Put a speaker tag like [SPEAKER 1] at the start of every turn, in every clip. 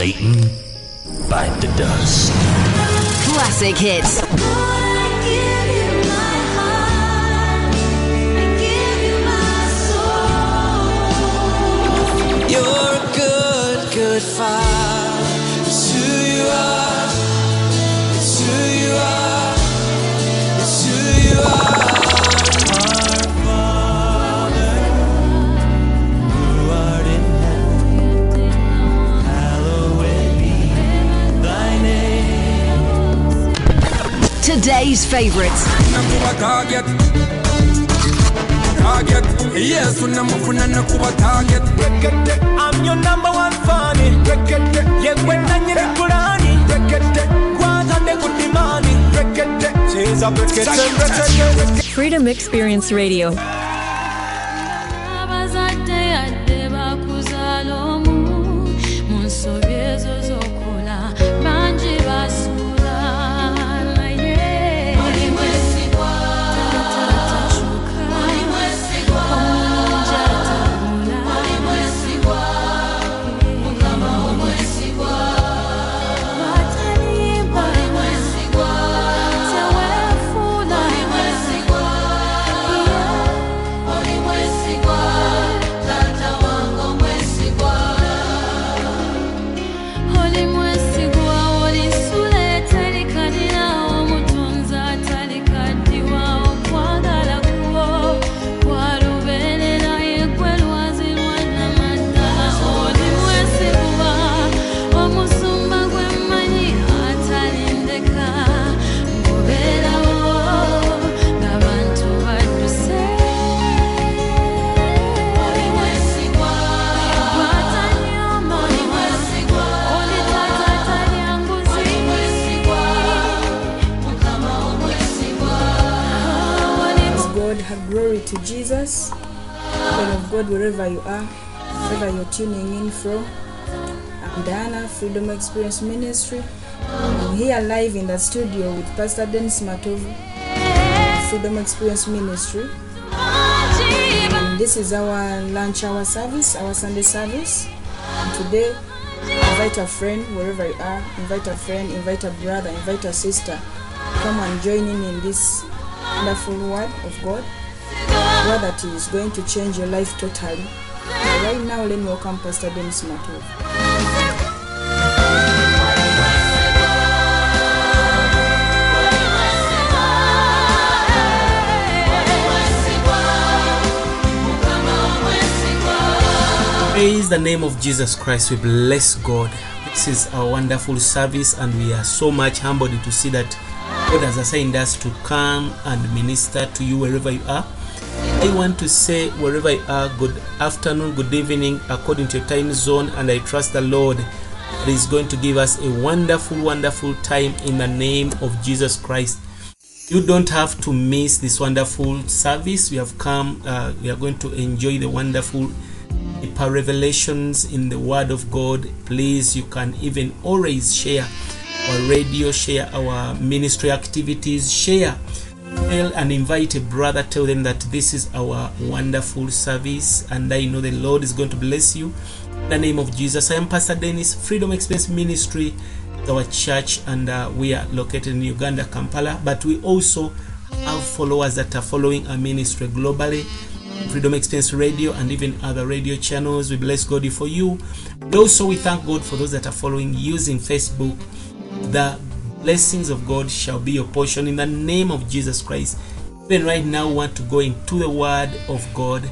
[SPEAKER 1] Satan, bite the dust.
[SPEAKER 2] Classic hits. Today's favorites.
[SPEAKER 3] nakuba target target yesu namufuna nakuba target
[SPEAKER 4] I'm your number one funny. Yegwe na nyiri kulani. Kwatande kudimani. Cheza brekete.
[SPEAKER 5] Freedom Experience Radio.
[SPEAKER 6] God, wherever you are, wherever you're tuning in from. I'm Diana, Freedom Experience Ministry. I'm here live in the studio with Pastor Dennis Matovu, Freedom Experience Ministry. And this is our lunch hour service, our Sunday service. And today, invite a friend wherever you are, invite a friend, invite a brother, invite a sister. Come and join in in this wonderful word of God, word that is going to change your life totally. And right now, let me welcome Pastor Dennis Matov.
[SPEAKER 7] Praise the name of Jesus Christ. We bless God. This is a wonderful service, and we are so much humbled to see that God has assigned us to come and minister to you wherever you are. I want to say, wherever you are, good afternoon, good evening, according to your time zone, and I trust the Lord that is going to give us a wonderful, wonderful time in the name of Jesus Christ. You don't have to miss this wonderful service. We have come, uh, we are going to enjoy the wonderful deeper revelations in the Word of God. Please, you can even always share our radio, share our ministry activities, share. And invite a brother, tell them that this is our wonderful service, and I know the Lord is going to bless you. In the name of Jesus, I am Pastor Dennis, Freedom Express Ministry, our church, and uh, we are located in Uganda, Kampala. But we also have followers that are following our ministry globally. Freedom Experience Radio and even other radio channels. We bless God for you. And also, we thank God for those that are following using Facebook. The blessings of God shall be your portion in the name of Jesus Christ. Even right now, we want to go into the Word of God.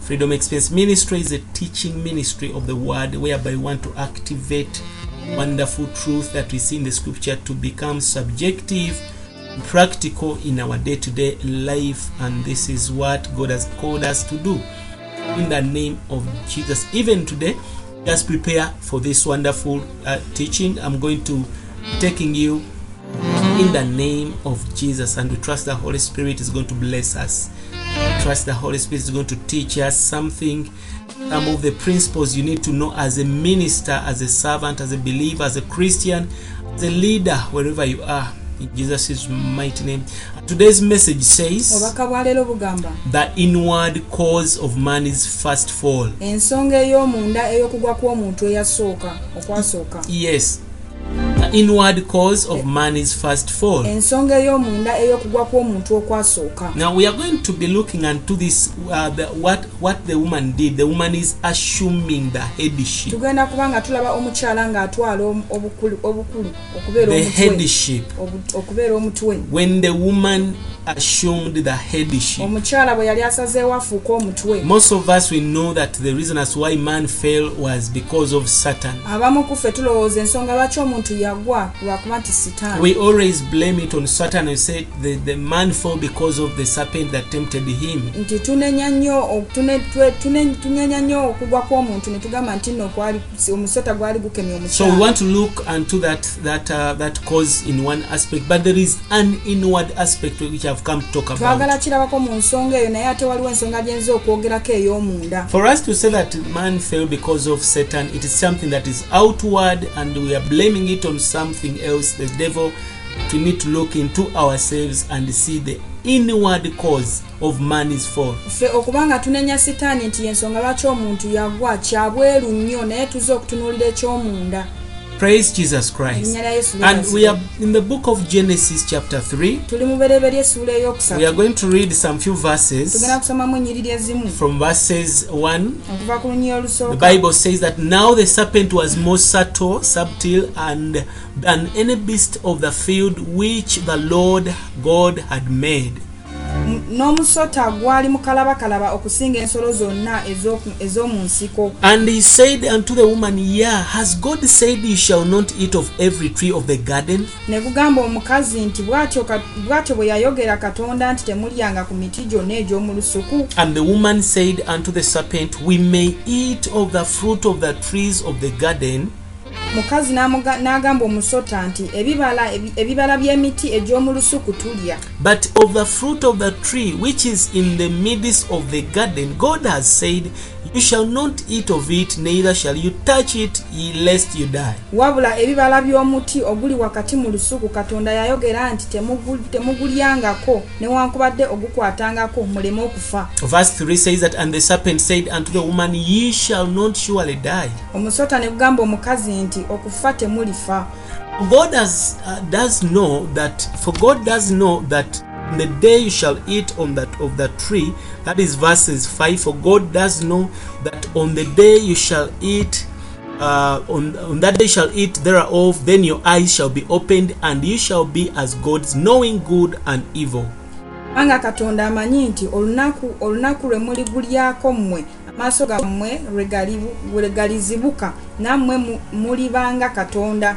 [SPEAKER 7] Freedom Experience Ministry is a teaching ministry of the Word whereby we want to activate wonderful truth that we see in the Scripture to become subjective practical in our day to day life, and this is what God has called us to do. In the name of Jesus, even today, just prepare for this wonderful uh, teaching. I'm going to taking you in the name of Jesus, and we trust the Holy Spirit is going to bless us. We trust the Holy Spirit is going to teach us something. Some of the principles you need to know as a minister, as a servant, as a believer, as a Christian, as a leader, wherever you are in Jesus' mighty name. Today's message says the inward cause of man's first fall. Yes, the inward cause of man's first fall.
[SPEAKER 6] ensonga ey'omunda ey'okugwa kw'omuntu okwasooka
[SPEAKER 7] Now we are going to be looking into this uh, the, what what the woman did. The woman is assuming the headship.
[SPEAKER 6] tugenda kuba nga tulaba omukyala ng'atwala om- obukulu obukulu okubeera
[SPEAKER 7] The
[SPEAKER 6] omutwe
[SPEAKER 7] headship.
[SPEAKER 6] obu- okubeera omutwe
[SPEAKER 7] When the woman assumed the headship.
[SPEAKER 6] omukyala bwe yali asazeewo afuuka omutwe
[SPEAKER 7] Most of us we know that the reason as why man fell was because of Satan.
[SPEAKER 6] abamu ku ffe tulowooza ensonga lwaki omuntu yagwa lwakuba nti sitaani
[SPEAKER 7] We always blame it on Satan and say the, the man fell because of the serpent that tempted him.
[SPEAKER 6] nti tunenya nnyo tunenya nnyo okugwa kw'omuntu ne tugamba nti nno gwali omusota gwali gukemye
[SPEAKER 7] So we
[SPEAKER 6] omukyala
[SPEAKER 7] want to look into that that uh, that cause in one aspect, but there is an inward aspect which I've come to talk
[SPEAKER 6] twagala
[SPEAKER 7] about.
[SPEAKER 6] kirabako mu nsonga eyo naye ate waliwo ensonga gyenza okwogerako ey'omunda
[SPEAKER 7] For us to say that man fell because of Satan, it is something that is outward and we are blaming it on something else, the devil. We need to look into ourselves and see the inward cause of man's fall.
[SPEAKER 6] ffe okubanga tunenya sitaani nti ensonga lwaki omuntu yagwa kyabweru nnyo naye tuze okutunuulira eky'omunda
[SPEAKER 7] Praise Jesus Christ.
[SPEAKER 6] erinnya lya yesu
[SPEAKER 7] And we are in the book of Genesis, chapter 3.
[SPEAKER 6] tuli mu bereberye essuula
[SPEAKER 7] We are going to read some few verses
[SPEAKER 6] tugenda kusomamu ennyiriri ezimu
[SPEAKER 7] from verses 1
[SPEAKER 6] okuva ku lunyiri
[SPEAKER 7] The Bible says that now the serpent was more subtle, subtle, and than any beast of the field which the Lord God had made.
[SPEAKER 6] N'omusota gwali mukalabakalaba okusinga ensolo zonna ez'omu nsiko.
[SPEAKER 7] And he said unto the woman, Yeah, has God said you shall not eat of every tree of the garden?
[SPEAKER 6] ne gugamba omukazi nti bw'atyo bwe yayogera katonda nti temulyanga ku miti gyonna egy'omu lusuku.
[SPEAKER 7] And the woman said unto the serpent, We may eat of the fruit of the trees of the garden,
[SPEAKER 6] mukazi n'agamba omusota nti ebibala by'emiti egy'omu lusuku tulya.
[SPEAKER 7] But of the fruit of the tree which is in the midst of the garden, God has said, You shall not eat of it, neither shall you touch it, lest you die.
[SPEAKER 6] wabula ebibala by'omuti oguli wakati mu lusuku katonda yayogera nti temugu- temugulyangako newankubadde ogukwatangako muleme okufa
[SPEAKER 7] Verse 3 says that, And the serpent said unto the woman, Ye shall not surely die.
[SPEAKER 6] omusota ne gugamba omukazi nti okufa temulifa
[SPEAKER 7] God does, uh, does know that, for God does know that the day you shall eat on that of that tree, that is verses 5, for God does know that on the day you shall eat, uh, on, on that day you shall eat thereof, then your eyes shall be opened, and you shall be as gods, knowing good and evil.
[SPEAKER 6] kubanga katonda amanyi nti olunaku olunaku lwe muligulyako mmwe amaaso gammwe lwe gali- lwe galizibuka nammwe mu- mulibanga katonda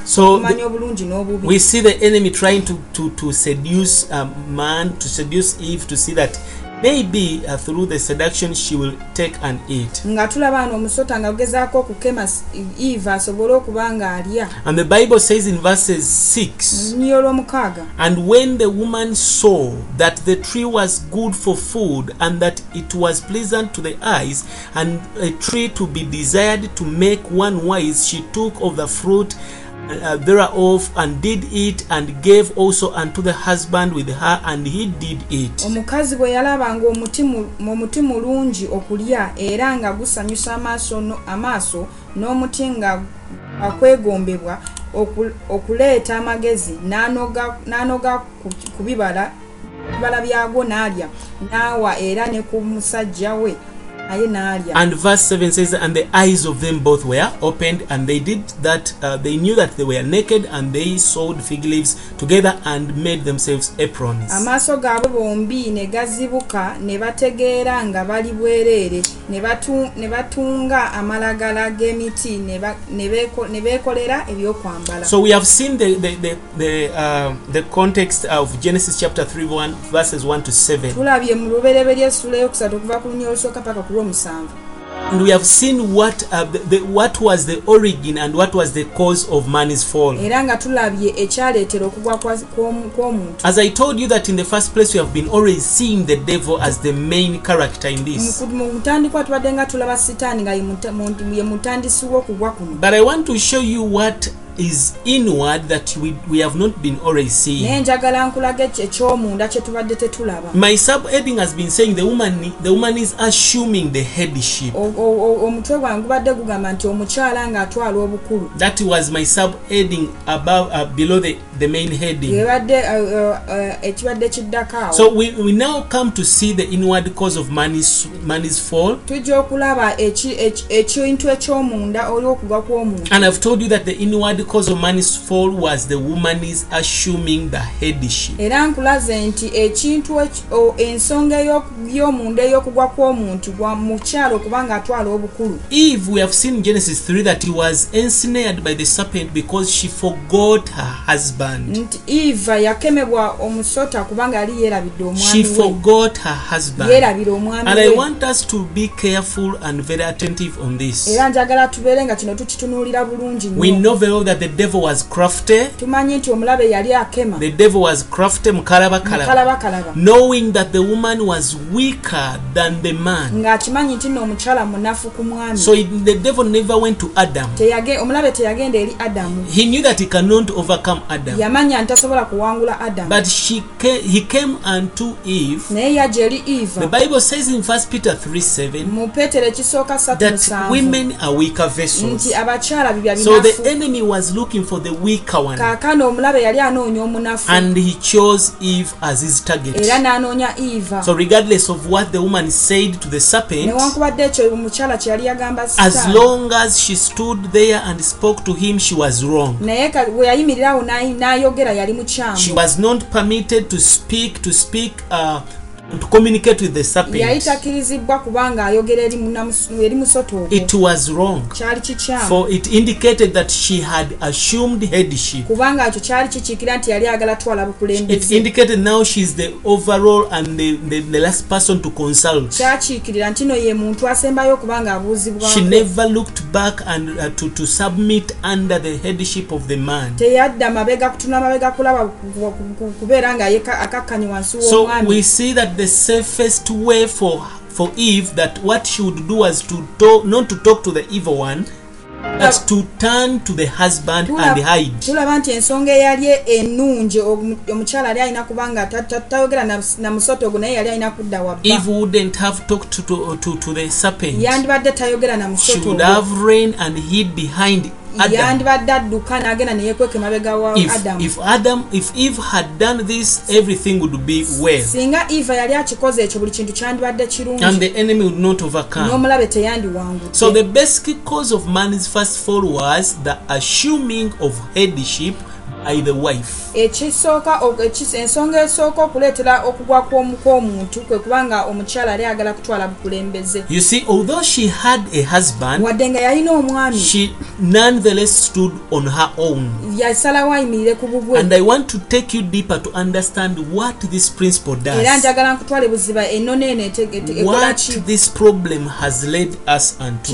[SPEAKER 7] the-
[SPEAKER 6] obulungi n'obubi
[SPEAKER 7] We see the enemy trying to, to, to seduce um, man, to seduce Eve, to see that maybe uh, through the seduction she will take and eat.
[SPEAKER 6] nga tulaba ano omusota nga gugezaako okukema eva asobole okuba ng'alya
[SPEAKER 7] And the Bible says in verses 6
[SPEAKER 6] nnyo olw'omukaaga
[SPEAKER 7] And when the woman saw that the tree was good for food, and that it was pleasant to the eyes, and a tree to be desired to make one wise, she took of the fruit uh, thereof, and did eat, and gave also unto the husband with her, and he did eat.
[SPEAKER 6] omukazi bwe yalaba ng'omuti mu- omuti mulungi okulya era nga gusanyusa amaaso no- amaaso n'omuti nga akwegombebwa oku- okuleeta amagezi n'anoga ku- bibala byagwo n'alya n'awa era ne ku musajja we
[SPEAKER 7] And verse 7 says, And the eyes of them both were opened, and they did that, uh, they knew that they were naked, and they sewed fig leaves together and made themselves aprons.
[SPEAKER 6] amaaso gaabwe bombi ne gazibuka ne bategeera nga bali bwereere ne batu- ne batunga amalagala g'emiti ne beekolera ebyokwambala.
[SPEAKER 7] So we have seen the the the the, uh, the context of Genesis chapter three, one verses one to seven,
[SPEAKER 6] tulabye mu lubereberye essula eyokusatu okuva ku lunya olusooka paka ku lw'omusanvu
[SPEAKER 7] and we have seen what uh, the, the, what was the origin and what was the cause of man's fall.
[SPEAKER 6] era nga tulabye ekyaleetera okugwa kw'omuntu
[SPEAKER 7] As I told you that in the first place, we have been always seeing the devil as the main character in this.
[SPEAKER 6] Mu- butandikwa tubadde nga tulaba sitaani nga ye mutandisi w'okugwa kuno
[SPEAKER 7] But I want to show you what is inward that we, we have not been always seeing.
[SPEAKER 6] naye njagala nkulaga ekyo ekyomunda kye tubadde tetulaba
[SPEAKER 7] My subheading has been saying the woman the woman is assuming the headship.
[SPEAKER 6] Omutwe gwange gubadde gugamba nti omukyala ng'atwala obukulu
[SPEAKER 7] That was my subheading above uh, below the, the main heading.
[SPEAKER 6] ebadde uh, uh, ekibadde kiddako awo
[SPEAKER 7] So we, we now come to see the inward cause of man's man's fall.
[SPEAKER 6] tujja okulaba eki- eki- ekintu ekyomunda olw'okugwa kw'omuntu
[SPEAKER 7] And I've told you that the inward cause of man's fall was the woman is assuming the headship.
[SPEAKER 6] era nkulaze nti ekintu ensonga y'omunda ey'okugwa kw'omuntu gwa mukyalo okuba ng'atwala obukulu
[SPEAKER 7] Eve, we have seen in Genesis 3 that he was ensnared by the serpent because she forgot her husband.
[SPEAKER 6] nti eva yakemebwa omusota kubanga yali yeerabidde
[SPEAKER 7] She
[SPEAKER 6] omwami we
[SPEAKER 7] forgot her husband.
[SPEAKER 6] yeerabira omwami
[SPEAKER 7] And I want us to be careful and very attentive on this.
[SPEAKER 6] era njagala tubeere nga kino tukitunuulira bulungi
[SPEAKER 7] We know very well that the devil was crafty.
[SPEAKER 6] tumanyi nti omulabe yali akema
[SPEAKER 7] The devil was crafty, mukalaba kalaba,
[SPEAKER 6] kalabakalaba
[SPEAKER 7] knowing that the woman was weaker than the man.
[SPEAKER 6] ng'akimanyi nti nno omukyala munafu ku mwami
[SPEAKER 7] So it, the devil never went to Adam.
[SPEAKER 6] Omulabe teyagenda eri adamu
[SPEAKER 7] He knew that he cannot overcome Adam.
[SPEAKER 6] yamanya nti tasobola kuwangula adamu
[SPEAKER 7] But she came, he came unto Eve.
[SPEAKER 6] naye yajja eri
[SPEAKER 7] The
[SPEAKER 6] eva
[SPEAKER 7] Bible says in 1 Peter 3 7
[SPEAKER 6] mu petero ekisooka ssatu
[SPEAKER 7] that
[SPEAKER 6] musanvu
[SPEAKER 7] women are weaker vessels.
[SPEAKER 6] nti abakyala bibya
[SPEAKER 7] So
[SPEAKER 6] binafu
[SPEAKER 7] the enemy was looking for the weaker one.
[SPEAKER 6] kaakano omulabe yali anoonya omunafu
[SPEAKER 7] And he chose Eve as his target.
[SPEAKER 6] era n'anoonya eva
[SPEAKER 7] So regardless of what the woman said to the serpent,
[SPEAKER 6] newankubadde ekyo omukyala kye yali yagamba
[SPEAKER 7] as long as she stood there and spoke to him, she was wrong.
[SPEAKER 6] naye bwe yayimirirawo n'ayogera yali
[SPEAKER 7] She
[SPEAKER 6] mukyamu
[SPEAKER 7] was not permitted to speak, to speak, uh, to communicate with the
[SPEAKER 6] yali
[SPEAKER 7] serpent.
[SPEAKER 6] takkirizibwa kubanga ayogera eri ogwo
[SPEAKER 7] It was wrong.
[SPEAKER 6] kyali kikyamu
[SPEAKER 7] For it indicated that she had assumed headship.
[SPEAKER 6] kubanga ekyo kyali kikiikira nti yali agala twala
[SPEAKER 7] It
[SPEAKER 6] bukulembeze
[SPEAKER 7] indicated now she's the overall and the, the, the last person to consult.
[SPEAKER 6] kyakiikirira nti no ye muntu asembayo okuba ng'abuuzibwa
[SPEAKER 7] She never looked back and uh, to, to submit under the headship of the man.
[SPEAKER 6] teyadda mabega kutuna mabega kulaba ku- ku- ku- kubeera nga ye ka- akakkanye wansi
[SPEAKER 7] So we
[SPEAKER 6] w'omwami
[SPEAKER 7] see that the safest way for for Eve that what she would do was to talk, not to talk to the evil one, but to turn to the husband and hide.
[SPEAKER 6] tulaba nti ensonga eyali ennungi omukyala ali alina kubanga ta- ta- tayogera na- musota ogwo naye yali alina kudda wabba
[SPEAKER 7] Eve wouldn't have talked to, to, to, to the serpent.
[SPEAKER 6] yandibadde tayogera na
[SPEAKER 7] She would have ran and hid behind.
[SPEAKER 6] Yandibadde adduka n'agenda neyekweka emabega wa
[SPEAKER 7] Adam, if Eve had done this, everything would be well,
[SPEAKER 6] singa eva yali akikoze ekyo buli kintu kyandibadde
[SPEAKER 7] and
[SPEAKER 6] kirungi
[SPEAKER 7] the enemy would not overcome.
[SPEAKER 6] n'omulabe teyandiwangudde.
[SPEAKER 7] So the basic cause of man's first fall was the assuming of headship
[SPEAKER 6] ensonga esooka okuleetera okugwa kw'omu- kw'omuntu kwe kubanga omukyala yali ayagala kutwala bukulembeze. Wadde nga yalina omwami yasalawo ayimirire ku bubwe. Era njagala nkutwale buziba ennono eno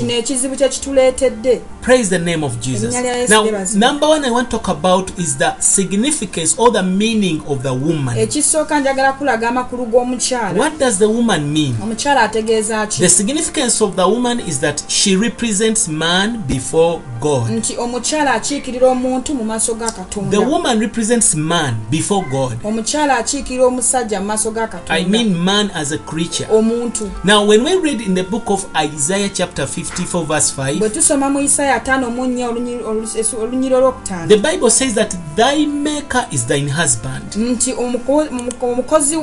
[SPEAKER 6] kino ekizibu kye kituleetedde.
[SPEAKER 7] Praise the name of Jesus. Now, number one I want to talk about is the significance or the meaning of the woman.
[SPEAKER 6] ekisooka njagala kulaga amakulu g'omukyala
[SPEAKER 7] What does the woman mean?
[SPEAKER 6] omukyala ategeeza ki
[SPEAKER 7] The significance of the woman is that she represents man before God.
[SPEAKER 6] nti omukyala akiikirira omuntu mu maaso ga
[SPEAKER 7] The
[SPEAKER 6] katonda
[SPEAKER 7] woman represents man before God.
[SPEAKER 6] omukyala akiikirira omusajja mu maaso ga
[SPEAKER 7] I
[SPEAKER 6] katonda
[SPEAKER 7] mean man as a creature.
[SPEAKER 6] omuntu
[SPEAKER 7] Now, when we read in the book of Isaiah, chapter 54, verse 5,
[SPEAKER 6] bwe tusoma mu isaya 5 mu nnya olunyi- olu- esu- olunyiri olwokutaano
[SPEAKER 7] the Bible says that thy maker is thine husband.
[SPEAKER 6] nti omuko- omuko- omukozi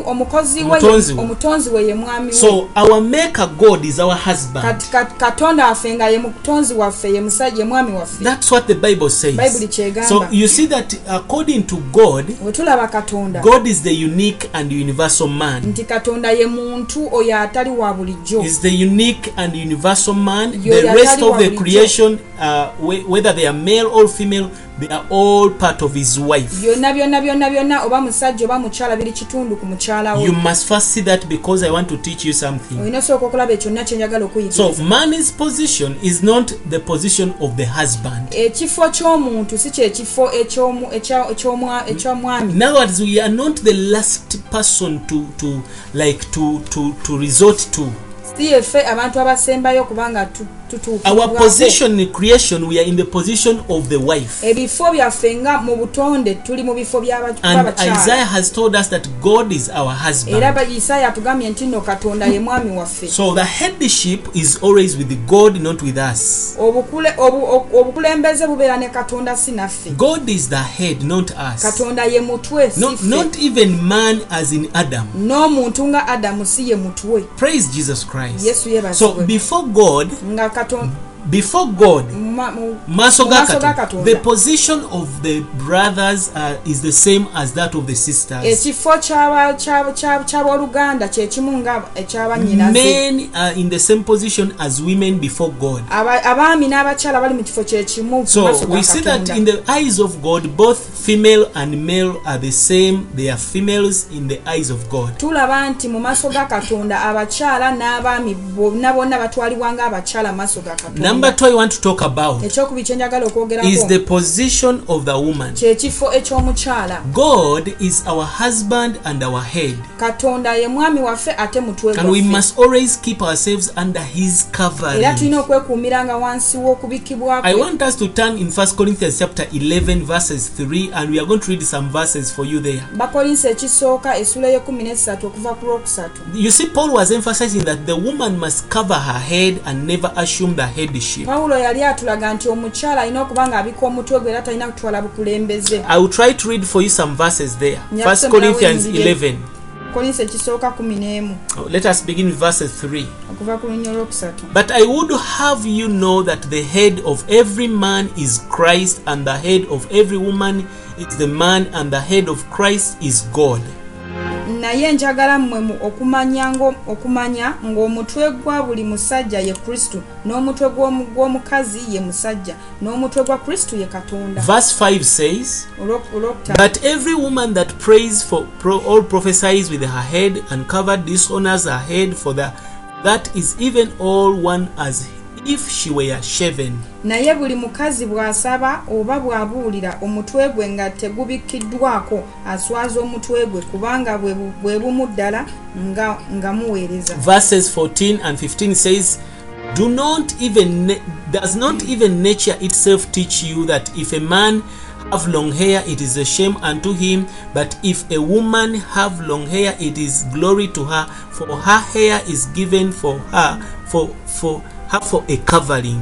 [SPEAKER 7] Omutonzi we.
[SPEAKER 6] ye mwami
[SPEAKER 7] So, our maker God is our husband.
[SPEAKER 6] Katonda waffe nga ye mutonzi waffe ye musajja ye mwami waffe
[SPEAKER 7] That's what the Bible says.
[SPEAKER 6] Bible kyegamba.
[SPEAKER 7] So, you see that according to God,
[SPEAKER 6] bwe tulaba katonda
[SPEAKER 7] God is the unique and universal man.
[SPEAKER 6] nti katonda ye muntu oyo atali wa bulijjo
[SPEAKER 7] is the unique and universal man. The rest of the creation, uh, whe- whether they are male or female, they are all part of his wife.
[SPEAKER 6] byonna byonna byonna byonna oba musajja oba mukyala biri kitundu ku mukyala we
[SPEAKER 7] You must first see that because I want to teach you something.
[SPEAKER 6] olina osooka okulaba ekyonna kyenjagala
[SPEAKER 7] So,
[SPEAKER 6] okuyigiriza
[SPEAKER 7] man's position is not the position of the husband.
[SPEAKER 6] ekifo ky'omuntu si kyekifo eky'omwami
[SPEAKER 7] In other words, we are not the last person to to like to to to resort to.
[SPEAKER 6] si yeffe abantu abasembayo kubanga
[SPEAKER 7] our position in creation we are in the position of the wife.
[SPEAKER 6] ebifo byaffe nga mu butonde tuli mu bifo by'aba-
[SPEAKER 7] and
[SPEAKER 6] by'abakyala
[SPEAKER 7] isaiah has told us that god is our
[SPEAKER 6] era
[SPEAKER 7] husband
[SPEAKER 6] ba- isaaya atugambye nti nno katonda ye mwami waffe.
[SPEAKER 7] So the headship is always with god not with us.
[SPEAKER 6] Obukulembeze bubeera ne katonda si naffe.
[SPEAKER 7] God is the head not us.
[SPEAKER 6] Katonda ye mutwe
[SPEAKER 7] not, even man as in adam.
[SPEAKER 6] N'omuntu nga adamu si ye mutwe.
[SPEAKER 7] Praise jesus christ.
[SPEAKER 6] Yesu
[SPEAKER 7] so
[SPEAKER 6] yebazibwe
[SPEAKER 7] before god
[SPEAKER 6] nga katonda
[SPEAKER 7] before god maaso ga katonda. The position of the brothers uh, is the same as that of the sisters.
[SPEAKER 6] Ekifo ky'abooluganda kyekimu nga ekyabanyinaze
[SPEAKER 7] men are in the same position as women before god.
[SPEAKER 6] Aba- abaami n'abakyala bali mu kifo kyekimu mu
[SPEAKER 7] so we see that in the eyes of god both female and male are the same. They are females in the eyes of god.
[SPEAKER 6] Tulaba nti mu maaso ga katonda abakyala n'abaami bonna bonna batwalibwa nga abakyala mu maaso ga katonda
[SPEAKER 7] number two i want to talk about
[SPEAKER 6] ekyokubiri kyenjagala
[SPEAKER 7] is
[SPEAKER 6] okwogerako
[SPEAKER 7] the position of the woman.
[SPEAKER 6] Kyekifo eky'omukyala.
[SPEAKER 7] God is our husband and our head.
[SPEAKER 6] Katonda ye mwami waffe ate mutwe
[SPEAKER 7] and we must always keep ourselves under his
[SPEAKER 6] era
[SPEAKER 7] covering
[SPEAKER 6] tulina okwekuumiranga wansi w'okubikibwako.
[SPEAKER 7] I want us to turn in 1 Corinthians chapter 11 verses 3 and we are going to read some verses for you there.
[SPEAKER 6] bakolinsi ekisooka essula y'ekumi n'essatu okuva ku lwokusatu.
[SPEAKER 7] You see Paul was emphasizing that the woman must cover her head and never assume the headship.
[SPEAKER 6] Pawulo yali atulaga nti omukyala alina okuba ng'abika omutwe gwe era talina kutwala bukulembeze
[SPEAKER 7] I will try to read for you some verses there. 1 Corinthians
[SPEAKER 6] now in the-
[SPEAKER 7] 11.
[SPEAKER 6] kolinsi ekisooka kumi n'emu
[SPEAKER 7] Oh, Let us begin with verses 3.
[SPEAKER 6] okuva ku lunya olwokusatu
[SPEAKER 7] But I would have you know that the head of every man is Christ, and the head of every woman is the man, and the head of Christ is God.
[SPEAKER 6] Naye njagala mmwe okumanya ngo- okumanya ng'omutwe gwa buli musajja ye kristo n'omutwe gw'omu- gw'omukazi ye musajja n'omutwe gwa kristo ye katonda.
[SPEAKER 7] Verse 5 says, But every woman that prays for pro, or prophesies with her head uncovered dishonors her head, for the, that is even all one as if she were shaven.
[SPEAKER 6] naye buli mukazi bw'asaba oba bw'abuulira omutwe gwe nga tegubikiddwako aswaza omutwe gwe kubanga bwe bu- bwe bumu ddala nga, nga muweereza
[SPEAKER 7] Verses 14 and 15 says, Do not even does not even nature itself teach you that if a man have long hair it is a shame unto him, but if a woman have long hair it is glory to her, for her hair is given for her for for her for a covering.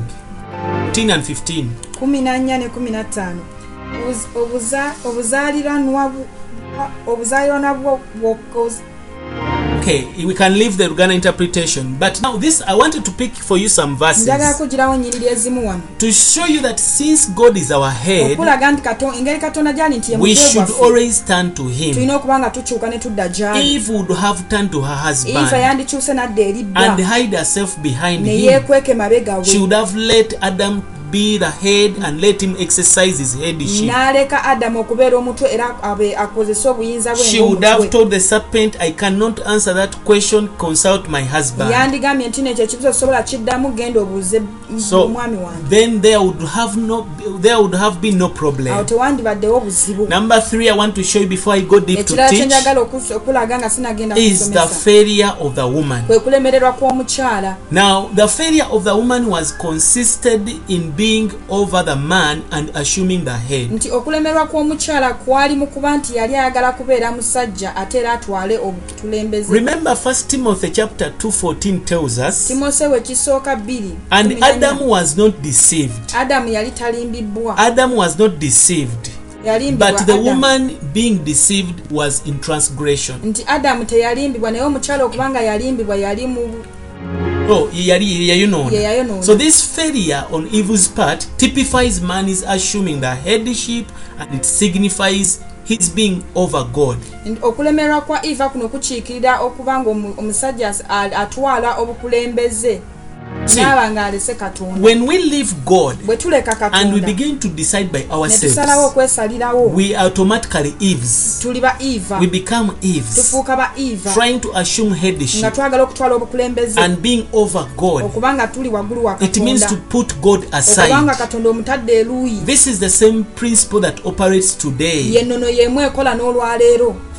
[SPEAKER 7] 14 and 15.
[SPEAKER 6] kumi na nnya ne kumi na ttaano Obuz- obuza- obuzaaliranwa bu-
[SPEAKER 7] Okay, we can leave the Luganda interpretation, but now this I wanted to pick for you some verses. To show you that since God is our head, we should always turn to Him. Eve would have turned to her husband. And hide herself behind him. She would have let Adam be the head and let him exercise his headship.
[SPEAKER 6] n'aleka adamu okubeera omutwe era akozese obuyinza bwe
[SPEAKER 7] She would have told the serpent, I cannot answer that question, consult my husband.
[SPEAKER 6] yandigambye nti nekyo ekibuzo sobola kiddamu genda obuuze
[SPEAKER 7] So
[SPEAKER 6] omwami wange
[SPEAKER 7] then there would have no there would have been no
[SPEAKER 6] awo
[SPEAKER 7] problem.
[SPEAKER 6] tewandibaddewo buzibu
[SPEAKER 7] Number three, I want to show you before I go deep to teach
[SPEAKER 6] okulaga nga sinagenda
[SPEAKER 7] is the failure of the woman.
[SPEAKER 6] kwe kulemererwa kw'omukyala
[SPEAKER 7] Now, the failure of the woman was consisted in being over the man and assuming the head.
[SPEAKER 6] nti okulemerwa kw'omukyala kwali mu kuba nti yali ayagala kubeera musajja ate era atwale obutulembeze
[SPEAKER 7] Remember, First Timothy chapter 2:14 tells us,
[SPEAKER 6] timoseewo ekisooka bbiri
[SPEAKER 7] and
[SPEAKER 6] kumi na nnya.
[SPEAKER 7] Adam was not deceived.
[SPEAKER 6] adamu yali talimbibbwa
[SPEAKER 7] Adam was not deceived, but the woman being deceived was in transgression.
[SPEAKER 6] nti adamu teyalimbibwa naye omukyala okubanga yalimbibwa yali mu
[SPEAKER 7] Oh, yali
[SPEAKER 6] Ye
[SPEAKER 7] yayonoona.
[SPEAKER 6] yayonoona.
[SPEAKER 7] So this failure on Eve's part typifies man is assuming the headship and it signifies his being over God.
[SPEAKER 6] okulemerwa kwa eva kuno kukiikirira okuba nga omu- omusajja atwala obukulembeze
[SPEAKER 7] When we leave God and we begin to decide by ourselves, we automatically Eves. We become Eves, trying to assume headship and being over God. It means to put God aside. This is the same principle that operates today.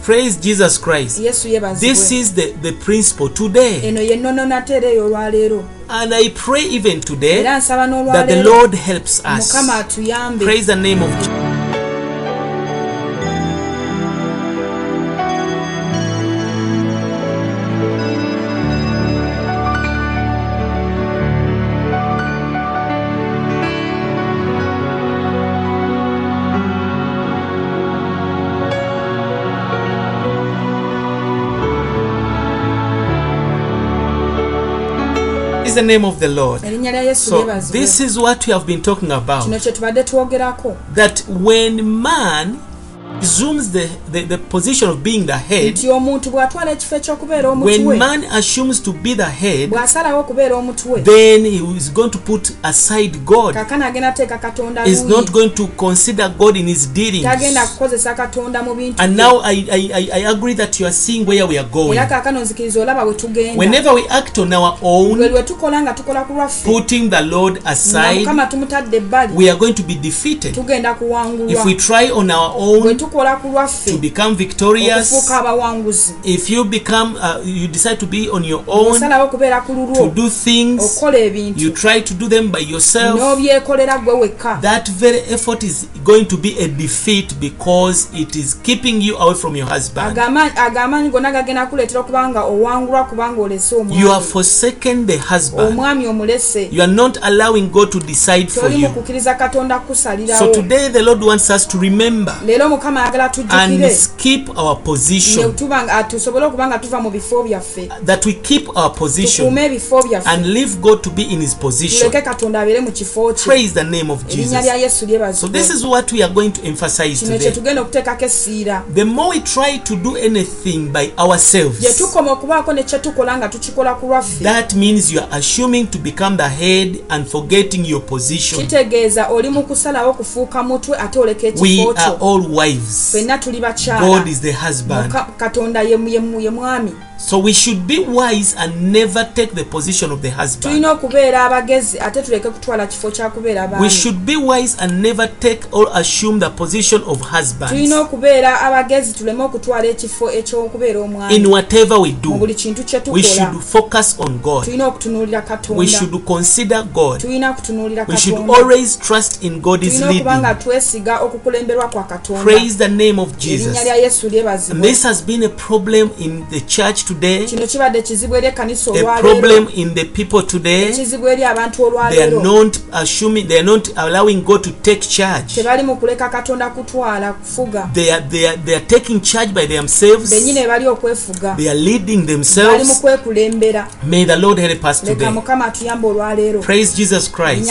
[SPEAKER 7] Praise Jesus Christ. This is the, the principle today.
[SPEAKER 6] Eno yennono nate era ey'olwaleero
[SPEAKER 7] And I pray even today that the Lord helps us. Praise the name of Jesus. Is the name of the Lord. So this is what we have been talking about. That when man assumes the, the, the position of being the head,
[SPEAKER 6] nti omuntu bw'atwala ekifo ekyokubeera
[SPEAKER 7] when
[SPEAKER 6] omutwe
[SPEAKER 7] man assumes to be the head,
[SPEAKER 6] bw'asalawo okubeera omutwe
[SPEAKER 7] then he is going to put aside God.
[SPEAKER 6] kakana agenda ateeka katonda
[SPEAKER 7] Is not going to consider God in his dealings.
[SPEAKER 6] tagenda kukozesa katonda mu bintu
[SPEAKER 7] And now I, I, I- I agree that you are seeing where we are going.
[SPEAKER 6] era kaakano nzikiriza olaba bwe tugenda
[SPEAKER 7] Whenever we act on our own,
[SPEAKER 6] lwe tukola nga tukola ku lwaffe
[SPEAKER 7] putting the Lord aside,
[SPEAKER 6] mukama tumutadde ebbali
[SPEAKER 7] we are going to be defeated.
[SPEAKER 6] tugenda
[SPEAKER 7] If we
[SPEAKER 6] kuwangulwa
[SPEAKER 7] try on our own
[SPEAKER 6] tukola ku lwaffe
[SPEAKER 7] to
[SPEAKER 6] okufuuka abawanguzi.
[SPEAKER 7] if you become, uh, you decide to be on your own,
[SPEAKER 6] osalawo okubeera ku
[SPEAKER 7] to
[SPEAKER 6] lulwo
[SPEAKER 7] do things,
[SPEAKER 6] okukola ebintu.
[SPEAKER 7] you try to do them by yourself,
[SPEAKER 6] n'obyekolera gwe wekka.
[SPEAKER 7] that very effort is going to be a defeat because it is keeping you away from your husband.
[SPEAKER 6] Agamaanyi gonna gagenda kuleetera okuba nga owangulwa kubanga olese
[SPEAKER 7] You have
[SPEAKER 6] omwami
[SPEAKER 7] forsaken the husband.
[SPEAKER 6] omwami omulese.
[SPEAKER 7] You are not allowing God to decide for you. So today the Lord wants us to remember
[SPEAKER 6] leero mukama
[SPEAKER 7] and
[SPEAKER 6] tujjukire
[SPEAKER 7] keep our
[SPEAKER 6] ne
[SPEAKER 7] position.
[SPEAKER 6] tuba nga- tusobole okuba nga tuva mu bifo byaffe
[SPEAKER 7] That we keep our position
[SPEAKER 6] tukuume ebifo byaffe
[SPEAKER 7] and leave God to be in his position.
[SPEAKER 6] tuleke katonda abeere mu kifo kye
[SPEAKER 7] Praise the name of
[SPEAKER 6] erinnya lya
[SPEAKER 7] Jesus.
[SPEAKER 6] yesu
[SPEAKER 7] So
[SPEAKER 6] lyebazibwe
[SPEAKER 7] this is what we are going to emphasize
[SPEAKER 6] kino kye
[SPEAKER 7] today.
[SPEAKER 6] tugenda okuteekako essiira
[SPEAKER 7] The more we try to do anything by
[SPEAKER 6] gye
[SPEAKER 7] ourselves,
[SPEAKER 6] tukoma okubaako ne kye tukola nga tukikola ku lwaffe
[SPEAKER 7] that means you are assuming to become the head and forgetting your position.
[SPEAKER 6] kitegeeza oli mu kusalawo okufuuka mutwe ate oleka
[SPEAKER 7] We
[SPEAKER 6] ekifo
[SPEAKER 7] are
[SPEAKER 6] kyo
[SPEAKER 7] all wives.
[SPEAKER 6] Ffenna tuli bakyala
[SPEAKER 7] God is the husband.
[SPEAKER 6] Katonda ye ye- mwami
[SPEAKER 7] So we should be wise and never take the position of the husband.
[SPEAKER 6] tulina okubeera abagezi ate tuleke kutwala kifo kya kubeera
[SPEAKER 7] We
[SPEAKER 6] baami
[SPEAKER 7] should be wise and never take or assume the position of husbands
[SPEAKER 6] tulina okubeera abagezi tuleme okutwala ekifo eky'okubeera
[SPEAKER 7] in
[SPEAKER 6] omwami
[SPEAKER 7] whatever we
[SPEAKER 6] mu
[SPEAKER 7] do.
[SPEAKER 6] buli kintu kye
[SPEAKER 7] We
[SPEAKER 6] tukola
[SPEAKER 7] should focus on God.
[SPEAKER 6] tulina okutunuulira
[SPEAKER 7] We
[SPEAKER 6] katonda
[SPEAKER 7] should consider God.
[SPEAKER 6] tulina kutunuulira
[SPEAKER 7] We should
[SPEAKER 6] katonda
[SPEAKER 7] always trust in God's
[SPEAKER 6] tulina okuba nga
[SPEAKER 7] leading.
[SPEAKER 6] twesiga okukulemberwa kwa katonda
[SPEAKER 7] Praise the name of Jesus. And this has been a problem in the church today, a problem in the people today. They are not assuming, they are not allowing God to take charge. They are, they are, they are taking charge by themselves. They are leading themselves. May the Lord help us today. Praise Jesus Christ.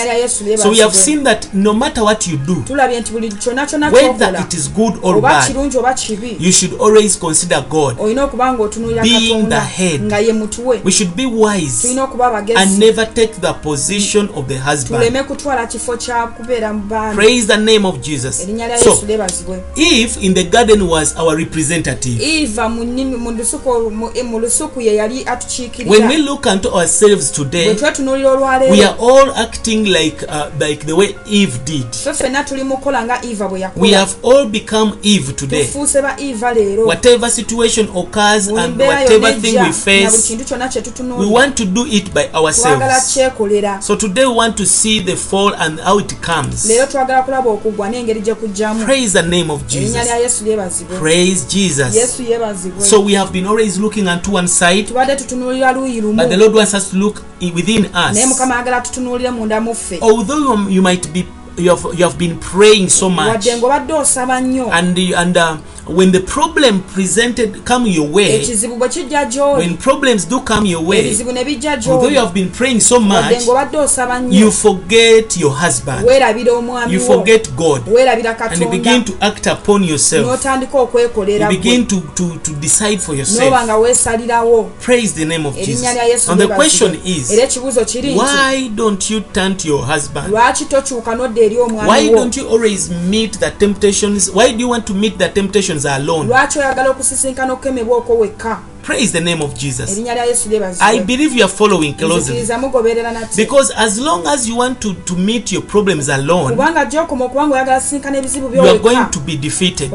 [SPEAKER 7] So we have seen that no matter what you do, whether it is good or
[SPEAKER 6] oba
[SPEAKER 7] bad,
[SPEAKER 6] kirungi oba kibi
[SPEAKER 7] you should always consider God.
[SPEAKER 6] olina okuba nga otunuulira
[SPEAKER 7] Being
[SPEAKER 6] katonda
[SPEAKER 7] the head.
[SPEAKER 6] nga ye mutwe
[SPEAKER 7] We should be wise
[SPEAKER 6] tulina okuba
[SPEAKER 7] and
[SPEAKER 6] abagezi
[SPEAKER 7] never take the position of the husband.
[SPEAKER 6] tuleme kutwala kifo kya kubeera mu baami
[SPEAKER 7] Praise the name of Jesus.
[SPEAKER 6] erinnya lya
[SPEAKER 7] So,
[SPEAKER 6] yesu lyebazibwe
[SPEAKER 7] Eve in the garden was our representative.
[SPEAKER 6] eva mu nnimi- mu lusuku ye yali
[SPEAKER 7] When we
[SPEAKER 6] atukiikirira
[SPEAKER 7] look unto ourselves today,
[SPEAKER 6] twetunuulira
[SPEAKER 7] we
[SPEAKER 6] olwaleero
[SPEAKER 7] are all acting like uh, like the way Eve did.
[SPEAKER 6] ffe ffenna tuli mu kukola nga eva bwe
[SPEAKER 7] We
[SPEAKER 6] yakola
[SPEAKER 7] have all become Eve today. Whatever situation occurs and whatever thing we face, we want to do it by ourselves. So today we want to see the fall and how it comes. Praise the name of Jesus. Praise Jesus. So we have been always looking unto one side, but the Lord wants us to look within us. Although you might be, you have, you have been praying so much,
[SPEAKER 6] wadde ng'obadde osaba nnyo.
[SPEAKER 7] And and uh, when the problem presented come your way,
[SPEAKER 6] ekizibu bwe kijja gy'oli.
[SPEAKER 7] when problems do come your way, although you have been praying so much, you forget your husband, you forget God, and you begin to act upon yourself. You begin to, to, to decide for yourself. Praise the name of Jesus.
[SPEAKER 6] erinnya lya yesu
[SPEAKER 7] And the question is,
[SPEAKER 6] ekibuuzo kiri nti
[SPEAKER 7] why don't you turn to your husband?
[SPEAKER 6] lwaki tokyuka n'odda eri
[SPEAKER 7] Why don't you always meet the temptations? Why do you want to meet the temptations alone?
[SPEAKER 6] lwaki oyagala okusisinkana okukemebwa okwo wekka
[SPEAKER 7] Praise the name of Jesus.
[SPEAKER 6] erinnya lya yesu
[SPEAKER 7] I believe you are following closely.
[SPEAKER 6] nzikiriza mugoberera nate
[SPEAKER 7] Because as long as you want to, to meet your problems alone,
[SPEAKER 6] kubanga gyokoma okubanga oyagala sinkana ebizibu
[SPEAKER 7] you are going to be defeated.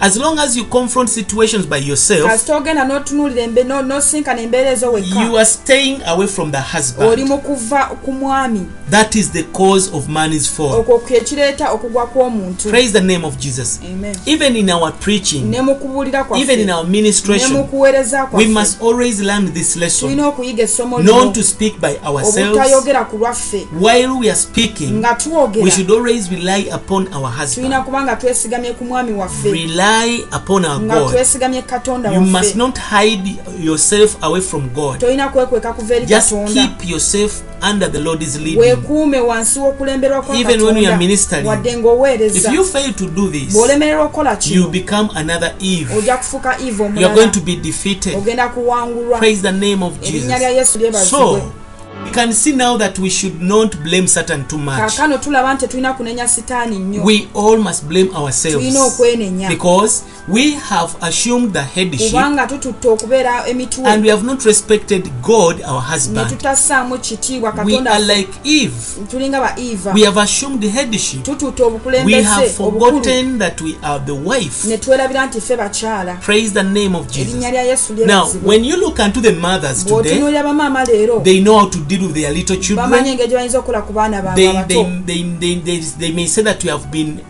[SPEAKER 7] As long as you confront situations by yourself,
[SPEAKER 6] kasita ogenda n'otunuulira embe- no- n'osinkana embeera ezo
[SPEAKER 7] you are staying away from the husband.
[SPEAKER 6] mu kuva ku mwami
[SPEAKER 7] That is the cause of man's fall.
[SPEAKER 6] okwo kyekireeta okugwa kw'omuntu
[SPEAKER 7] Praise the name of Jesus.
[SPEAKER 6] Amen.
[SPEAKER 7] Even in our preaching,
[SPEAKER 6] ne mu kubuulira
[SPEAKER 7] even in our ministration,
[SPEAKER 6] kuweereza
[SPEAKER 7] we must always learn this lesson.
[SPEAKER 6] tulina okuyiga essomo
[SPEAKER 7] Not to speak by ourselves.
[SPEAKER 6] ku lwaffe
[SPEAKER 7] While we are speaking,
[SPEAKER 6] nga
[SPEAKER 7] we
[SPEAKER 6] twogera
[SPEAKER 7] should always rely upon our
[SPEAKER 6] tulina
[SPEAKER 7] husband.
[SPEAKER 6] kuba nga twesigamye ku mwami waffe
[SPEAKER 7] Rely upon our
[SPEAKER 6] nga
[SPEAKER 7] God.
[SPEAKER 6] twesigamye katonda
[SPEAKER 7] You must
[SPEAKER 6] waffe
[SPEAKER 7] not hide yourself away from God.
[SPEAKER 6] tolina kwekweka kuva eri
[SPEAKER 7] Just
[SPEAKER 6] katonda
[SPEAKER 7] keep yourself under the Lord's leading.
[SPEAKER 6] weekuume wansi w'okulemberwa kwa
[SPEAKER 7] Even when you are ministering.
[SPEAKER 6] wadde
[SPEAKER 7] If
[SPEAKER 6] ng'oweereza
[SPEAKER 7] you fail to do this,
[SPEAKER 6] bw'olemererwa okukola
[SPEAKER 7] you
[SPEAKER 6] kino
[SPEAKER 7] become another Eve.
[SPEAKER 6] ojja kufuuka eve
[SPEAKER 7] You are
[SPEAKER 6] omulala
[SPEAKER 7] going to be defeated.
[SPEAKER 6] ogenda kuwangulwa
[SPEAKER 7] Praise the name of
[SPEAKER 6] erinnya lya
[SPEAKER 7] Jesus.
[SPEAKER 6] yesu lyebazibwe
[SPEAKER 7] So, we can see now that we should not blame Satan too much.
[SPEAKER 6] kaakano tulaba nti tulina kunenya sitaani nnyo
[SPEAKER 7] We all must blame ourselves
[SPEAKER 6] tulina okwenenya
[SPEAKER 7] because we have assumed the headship
[SPEAKER 6] kubanga tututte okubeera emitwe
[SPEAKER 7] and we have not respected God, our
[SPEAKER 6] ne
[SPEAKER 7] husband.
[SPEAKER 6] tutassaamu kitiibwa
[SPEAKER 7] We
[SPEAKER 6] katonda
[SPEAKER 7] are like Eve.
[SPEAKER 6] tulinga ba eva
[SPEAKER 7] We have assumed the headship.
[SPEAKER 6] tututte
[SPEAKER 7] We
[SPEAKER 6] obukulembeze
[SPEAKER 7] have
[SPEAKER 6] obukulu
[SPEAKER 7] forgotten that we are the wife.
[SPEAKER 6] ne twerabira nti ffe bakyala
[SPEAKER 7] Praise the name of
[SPEAKER 6] erinnya
[SPEAKER 7] Jesus.
[SPEAKER 6] lya yesu
[SPEAKER 7] Now,
[SPEAKER 6] lyebazibwe
[SPEAKER 7] when you look unto the mothers today,
[SPEAKER 6] bw'otunuulira bamaama leero
[SPEAKER 7] they know how to deal with their little children. They, they, they, they, they, they may say that we have been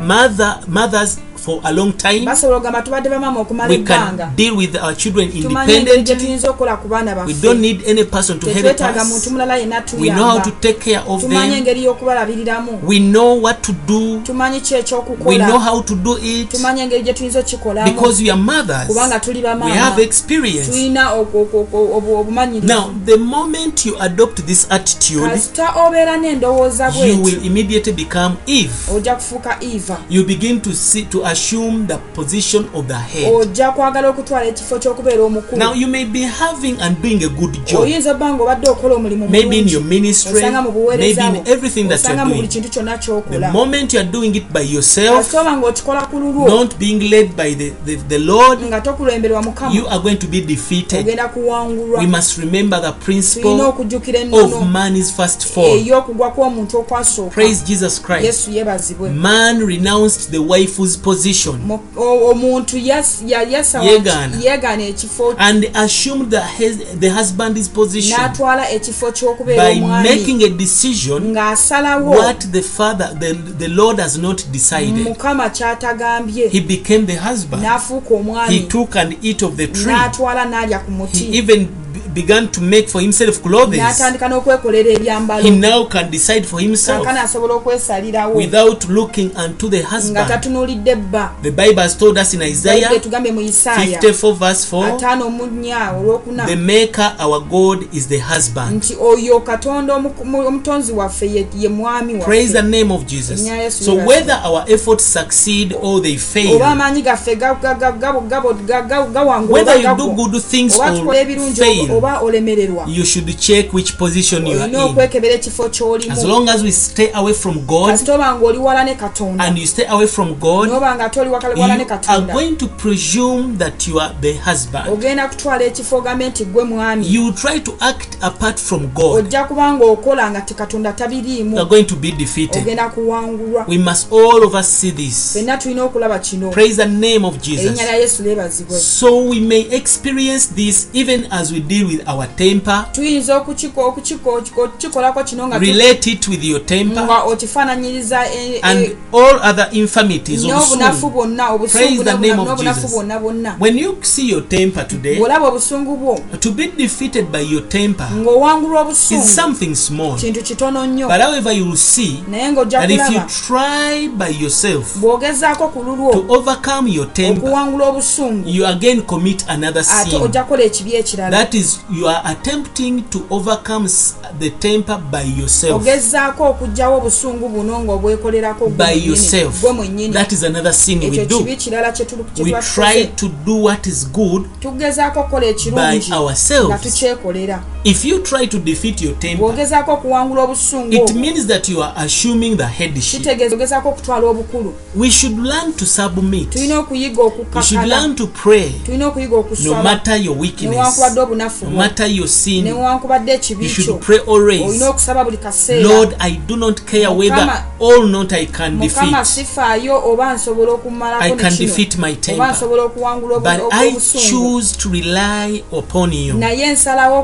[SPEAKER 7] mother mothers for a long time.
[SPEAKER 6] basobola okugamba tubadde bamaama okumala
[SPEAKER 7] We
[SPEAKER 6] ebbanga
[SPEAKER 7] deal with our children independently.
[SPEAKER 6] tuyinza okukola ku baana
[SPEAKER 7] We
[SPEAKER 6] baffe
[SPEAKER 7] don't need any person to help us.
[SPEAKER 6] muntu mulala yenna
[SPEAKER 7] We know how to take care of
[SPEAKER 6] tumanyi
[SPEAKER 7] them.
[SPEAKER 6] engeri y'okubalabiriramu
[SPEAKER 7] We know what to do.
[SPEAKER 6] tumanyi ki
[SPEAKER 7] We know
[SPEAKER 6] ekyokukola
[SPEAKER 7] how to do it
[SPEAKER 6] tumanyi engeri gye tuyinza okikolamu
[SPEAKER 7] because we are mothers.
[SPEAKER 6] kubanga tuli
[SPEAKER 7] We have experience.
[SPEAKER 6] tulina oku- oku- oku- obu-
[SPEAKER 7] Now,
[SPEAKER 6] obumanyirivu
[SPEAKER 7] the moment you adopt this attitude,
[SPEAKER 6] kasita obeera n'endowooza
[SPEAKER 7] you
[SPEAKER 6] bweti
[SPEAKER 7] will immediately become Eve.
[SPEAKER 6] ojja kufuuka eva
[SPEAKER 7] You begin to see to assume the position of the head.
[SPEAKER 6] ojja kwagala okutwala ekifo ky'okubeera omukulu
[SPEAKER 7] Now you may be having and doing a good job.
[SPEAKER 6] oyinza obba nga obadde okola omulimu
[SPEAKER 7] Maybe in your ministry, maybe in everything that you're doing.
[SPEAKER 6] kintu kyonna
[SPEAKER 7] The
[SPEAKER 6] ky'okola
[SPEAKER 7] moment you are doing it by yourself,
[SPEAKER 6] kasita oba ng'okikola ku lulwo
[SPEAKER 7] not being led by the, the, the Lord,
[SPEAKER 6] nga tokulemberwa mukama
[SPEAKER 7] you are going to be defeated.
[SPEAKER 6] ogenda kuwangulwa
[SPEAKER 7] We must remember the principle
[SPEAKER 6] okujjukira
[SPEAKER 7] of
[SPEAKER 6] ennono
[SPEAKER 7] man's first fall.
[SPEAKER 6] ey'okugwa kw'omuntu okwasooka
[SPEAKER 7] Praise Jesus Christ.
[SPEAKER 6] yesu yeebazibwe
[SPEAKER 7] Man renounced the wife's position
[SPEAKER 6] O- omuntu
[SPEAKER 7] yeegaana
[SPEAKER 6] ekifo
[SPEAKER 7] and assumed the, husband's position
[SPEAKER 6] n'atwala ekifo ky'okubeera
[SPEAKER 7] by making a decision
[SPEAKER 6] ng'asalawo
[SPEAKER 7] what the father the, the lord has not decided.
[SPEAKER 6] Mukama ky'atagambye.
[SPEAKER 7] He became the husband.
[SPEAKER 6] N'afuuka
[SPEAKER 7] he
[SPEAKER 6] omwami
[SPEAKER 7] took and eat of the tree.
[SPEAKER 6] N'atwala n'alya ku
[SPEAKER 7] he
[SPEAKER 6] muti.
[SPEAKER 7] even began to make for himself clothes
[SPEAKER 6] n'atandika n'okwekolera
[SPEAKER 7] he
[SPEAKER 6] ebyambalo
[SPEAKER 7] now can decide for himself
[SPEAKER 6] asobola okwesalirawo
[SPEAKER 7] without looking unto the
[SPEAKER 6] nga
[SPEAKER 7] husband
[SPEAKER 6] tatunuulidde bba
[SPEAKER 7] the bible has told us in isaiah
[SPEAKER 6] etugambye mu isaaya
[SPEAKER 7] 54 verse 4
[SPEAKER 6] ataano omunya olwokuna
[SPEAKER 7] the maker our god is the husband
[SPEAKER 6] nti oyo katonda omu- mu- omutonzi waffe ye- mwami
[SPEAKER 7] praise the
[SPEAKER 6] waffe
[SPEAKER 7] name of jesus so whether our efforts succeed or they fail
[SPEAKER 6] oba amaanyi gaffe ga- ga- ga- ga- ga- ga- ga- gawangula
[SPEAKER 7] whether you do good things or fail
[SPEAKER 6] oba olemererwa
[SPEAKER 7] you should check which position you are in.
[SPEAKER 6] okwekebera ekifo
[SPEAKER 7] as
[SPEAKER 6] ky'olimu
[SPEAKER 7] long as we stay away from god
[SPEAKER 6] kasita oba ngaoli wala ne katonda.
[SPEAKER 7] and you stay away from god
[SPEAKER 6] noba nga toli wala ne
[SPEAKER 7] are
[SPEAKER 6] katonda.
[SPEAKER 7] going to presume that you are the husband.
[SPEAKER 6] Ogenda kutwala ekifo ogambe nti gwe mwami.
[SPEAKER 7] You try to act apart from god.
[SPEAKER 6] Ojja kuba ng'okola nga tekatonda
[SPEAKER 7] you are
[SPEAKER 6] tabiriimu
[SPEAKER 7] going to be defeated.
[SPEAKER 6] Ogenda kuwangulwa.
[SPEAKER 7] We must all of us see this.
[SPEAKER 6] Fenna tulina okulaba kino.
[SPEAKER 7] Praise the name of jesus.
[SPEAKER 6] Erinnya lya yesu lyebazibwe
[SPEAKER 7] so we may experience this even as we deal with our temper
[SPEAKER 6] tuyinza okukiko- okukiko- okukikolako kino nga
[SPEAKER 7] relate it with your temper
[SPEAKER 6] nga okifaananyiriza e-
[SPEAKER 7] and
[SPEAKER 6] e-
[SPEAKER 7] all other infirmities
[SPEAKER 6] n'obunafu bwonna
[SPEAKER 7] Praise
[SPEAKER 6] obusungu
[SPEAKER 7] the name of
[SPEAKER 6] n'obunafu
[SPEAKER 7] Jesus.
[SPEAKER 6] bwonna bwonna.
[SPEAKER 7] When you see your temper today
[SPEAKER 6] bw'olaba obusungu bwo
[SPEAKER 7] to be defeated by your temper
[SPEAKER 6] ng'owangulwa
[SPEAKER 7] is
[SPEAKER 6] obusungu
[SPEAKER 7] something small.
[SPEAKER 6] kintu kitono nnyo.
[SPEAKER 7] But however you will see
[SPEAKER 6] naye ng'ojja
[SPEAKER 7] that if you
[SPEAKER 6] kulaba
[SPEAKER 7] try by yourself
[SPEAKER 6] bw'ogezaako ku
[SPEAKER 7] to
[SPEAKER 6] lulwo
[SPEAKER 7] overcome your temper
[SPEAKER 6] okuwangula obusungu
[SPEAKER 7] you again commit another
[SPEAKER 6] ate
[SPEAKER 7] sin.
[SPEAKER 6] ojja kukola ekibi ekirala.
[SPEAKER 7] That is you are attempting to overcome the temper by yourself.
[SPEAKER 6] Ogezaako okugjawo obusungu buno ng'obwekolerako
[SPEAKER 7] by yourself. that is another sin we do. we try to do what is good
[SPEAKER 6] tugezaako okukola
[SPEAKER 7] by
[SPEAKER 6] ekirungi nga
[SPEAKER 7] ourselves
[SPEAKER 6] tukyekolera
[SPEAKER 7] if you try to defeat your temper
[SPEAKER 6] bw'ogezaako okuwangula obusungu
[SPEAKER 7] it means that you are assuming the headship.
[SPEAKER 6] Kitegeeza ogezaako okutwala obukulu.
[SPEAKER 7] We should learn to submit.
[SPEAKER 6] Tulina okuyiga
[SPEAKER 7] we should
[SPEAKER 6] okukakala
[SPEAKER 7] learn to pray.
[SPEAKER 6] Tulina okuyiga
[SPEAKER 7] no
[SPEAKER 6] okusaba
[SPEAKER 7] matter your weakness
[SPEAKER 6] newankubadde obunafu
[SPEAKER 7] no matter your sin
[SPEAKER 6] newankubadde ekibi kyo
[SPEAKER 7] should pray always.
[SPEAKER 6] Olina okusaba buli kaseera.
[SPEAKER 7] Lord i do not care whether
[SPEAKER 6] Mukama-
[SPEAKER 7] all not i can
[SPEAKER 6] mukama
[SPEAKER 7] defeat.
[SPEAKER 6] sifaayo oba nsobola
[SPEAKER 7] I
[SPEAKER 6] okumalako
[SPEAKER 7] can
[SPEAKER 6] ne
[SPEAKER 7] defeat my
[SPEAKER 6] oba
[SPEAKER 7] temper.
[SPEAKER 6] nsobola okuwangula obu-
[SPEAKER 7] but i
[SPEAKER 6] obusungu.
[SPEAKER 7] choose to rely upon you.
[SPEAKER 6] Naye nsalawo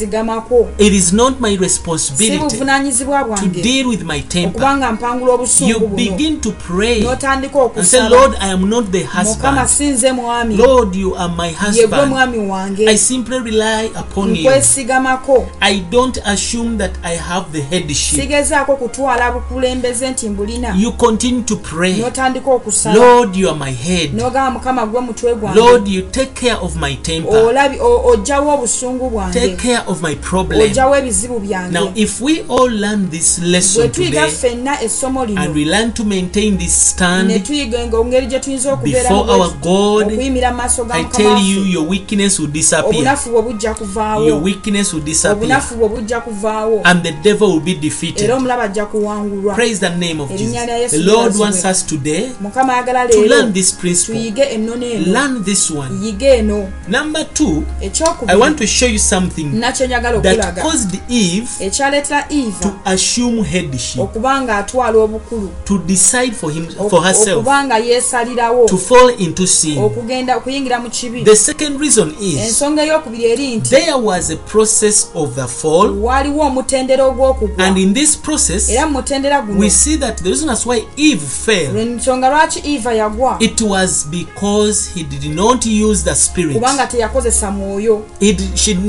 [SPEAKER 7] it is not my responsibility to deal with my temper.
[SPEAKER 6] Okubanga mpangula
[SPEAKER 7] you
[SPEAKER 6] obusungu
[SPEAKER 7] begin to pray
[SPEAKER 6] n'otandika
[SPEAKER 7] and say
[SPEAKER 6] okusaba
[SPEAKER 7] lord i am not the
[SPEAKER 6] mukama
[SPEAKER 7] husband
[SPEAKER 6] sinze mwami.
[SPEAKER 7] Lord you are my husband. i simply rely upon you.
[SPEAKER 6] Nkwesigamako
[SPEAKER 7] i don't assume that i have the headship.
[SPEAKER 6] Sigezaako kutwala bukulembeze nti mbulina.
[SPEAKER 7] You continue to pray.
[SPEAKER 6] N'otandika okusaba.
[SPEAKER 7] Lord you are my head.
[SPEAKER 6] N'ogamba mukama gwe mutwe gwange.
[SPEAKER 7] Lord you take care of my temper.
[SPEAKER 6] Olabi ojjawo obusungu
[SPEAKER 7] take care of my problem.
[SPEAKER 6] Ojjawo ebizibu
[SPEAKER 7] now
[SPEAKER 6] byange
[SPEAKER 7] if we all learn this
[SPEAKER 6] bwe
[SPEAKER 7] lesson
[SPEAKER 6] tuyiga
[SPEAKER 7] today
[SPEAKER 6] ffenna essomo
[SPEAKER 7] and
[SPEAKER 6] lino
[SPEAKER 7] we learn to maintain this
[SPEAKER 6] ne
[SPEAKER 7] stand
[SPEAKER 6] tuyiga engeri gye tuyinza okubeeramu
[SPEAKER 7] before our God,
[SPEAKER 6] okuyimira maaso ga
[SPEAKER 7] i
[SPEAKER 6] mukama
[SPEAKER 7] tell you your weakness will disappear.
[SPEAKER 6] Obunafu bwe bujja
[SPEAKER 7] your
[SPEAKER 6] kuvaawo
[SPEAKER 7] weakness will disappear.
[SPEAKER 6] Obunafu bwe bujja kuvaawo.
[SPEAKER 7] And the devil will be
[SPEAKER 6] era
[SPEAKER 7] defeated
[SPEAKER 6] omulaba ajja kuwangulwa.
[SPEAKER 7] Praise the name of
[SPEAKER 6] Erinnya lya
[SPEAKER 7] jesus
[SPEAKER 6] Yesu
[SPEAKER 7] the lord wants us today
[SPEAKER 6] mukama ayagala
[SPEAKER 7] to
[SPEAKER 6] leero
[SPEAKER 7] learn this principle.
[SPEAKER 6] tuyige ennono eno.
[SPEAKER 7] Learn this one.
[SPEAKER 6] Yige eno.
[SPEAKER 7] Number two i
[SPEAKER 6] ekyokubiri
[SPEAKER 7] want to show you something
[SPEAKER 6] nakyenyagala
[SPEAKER 7] that
[SPEAKER 6] okulaga. ekyaleetera eva okuba nga atwala obukulu. Okuba nga yeesalirawo. Okugenda okuyingira mu kibi. Ensonga ey'okubiri eri nti waliwo omutendera ogw'okugwa. Era mu mutendera guno ensonga lwaki eva yagwa
[SPEAKER 7] it was because he did not use the spirit.
[SPEAKER 6] kubanga teyakozesa mwoyo.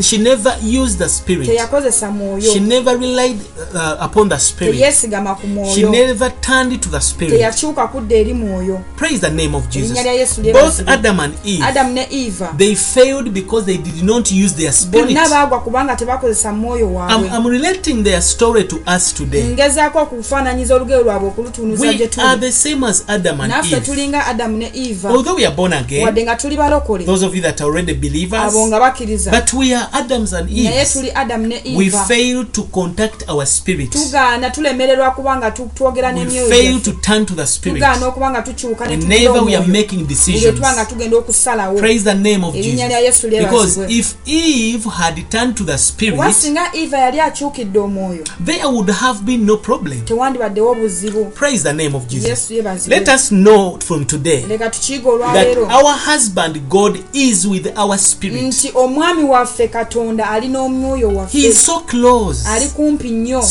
[SPEAKER 7] She never used the spirit.
[SPEAKER 6] Teyakozesa mwoyo.
[SPEAKER 7] She never relied uh, upon the spirit.
[SPEAKER 6] Teyeesigama ku
[SPEAKER 7] she
[SPEAKER 6] mwoyo
[SPEAKER 7] never turned to the spirit.
[SPEAKER 6] Teyakyuka kudda eri mwoyo.
[SPEAKER 7] Praise the name of jesus. both adam and eve
[SPEAKER 6] adamu ne eva.
[SPEAKER 7] they failed because they did not use their spirit.
[SPEAKER 6] Bonna baagwa kubanga tebakozesa mwoyo
[SPEAKER 7] I'm,
[SPEAKER 6] waabwe.
[SPEAKER 7] I'm relating their story to us today.
[SPEAKER 6] Ngezaako okufaananyiza olugero lwabwe okulutunuza
[SPEAKER 7] we
[SPEAKER 6] gye
[SPEAKER 7] are
[SPEAKER 6] tuli
[SPEAKER 7] the same as adam and
[SPEAKER 6] naffe
[SPEAKER 7] eve.
[SPEAKER 6] tulinga adamu ne eva.
[SPEAKER 7] Although we are born again
[SPEAKER 6] wadde nga tuli balokole.
[SPEAKER 7] those of you that are already believers
[SPEAKER 6] abo nga bakkiriza.
[SPEAKER 7] but we are adams and
[SPEAKER 6] naye tuli adamu ne
[SPEAKER 7] we fail to contact our spirit.
[SPEAKER 6] Tugaana tulemererwa kuba nga tu- twogera n'emyoyo
[SPEAKER 7] to turn to the spirit.
[SPEAKER 6] Tugaana okuba nga tukyuka ne tugira
[SPEAKER 7] whenever we are making decisions.
[SPEAKER 6] tuba nga tugenda okusalawo.
[SPEAKER 7] Praise the name of
[SPEAKER 6] Erinnya lya
[SPEAKER 7] jesus
[SPEAKER 6] Yesu
[SPEAKER 7] because if eve had turned to the spirit
[SPEAKER 6] singa eva yali akyukidde omwoyo
[SPEAKER 7] there would have been no problem.
[SPEAKER 6] tewandibaddewo buzibu.
[SPEAKER 7] Praise the name of jesus. Let us know from today
[SPEAKER 6] leka tukiyiga olwaleero
[SPEAKER 7] our husband god is with our spirit.
[SPEAKER 6] Nti omwami waffe katonda ali n'omwoyo
[SPEAKER 7] he
[SPEAKER 6] waffe ali kumpi nnyo.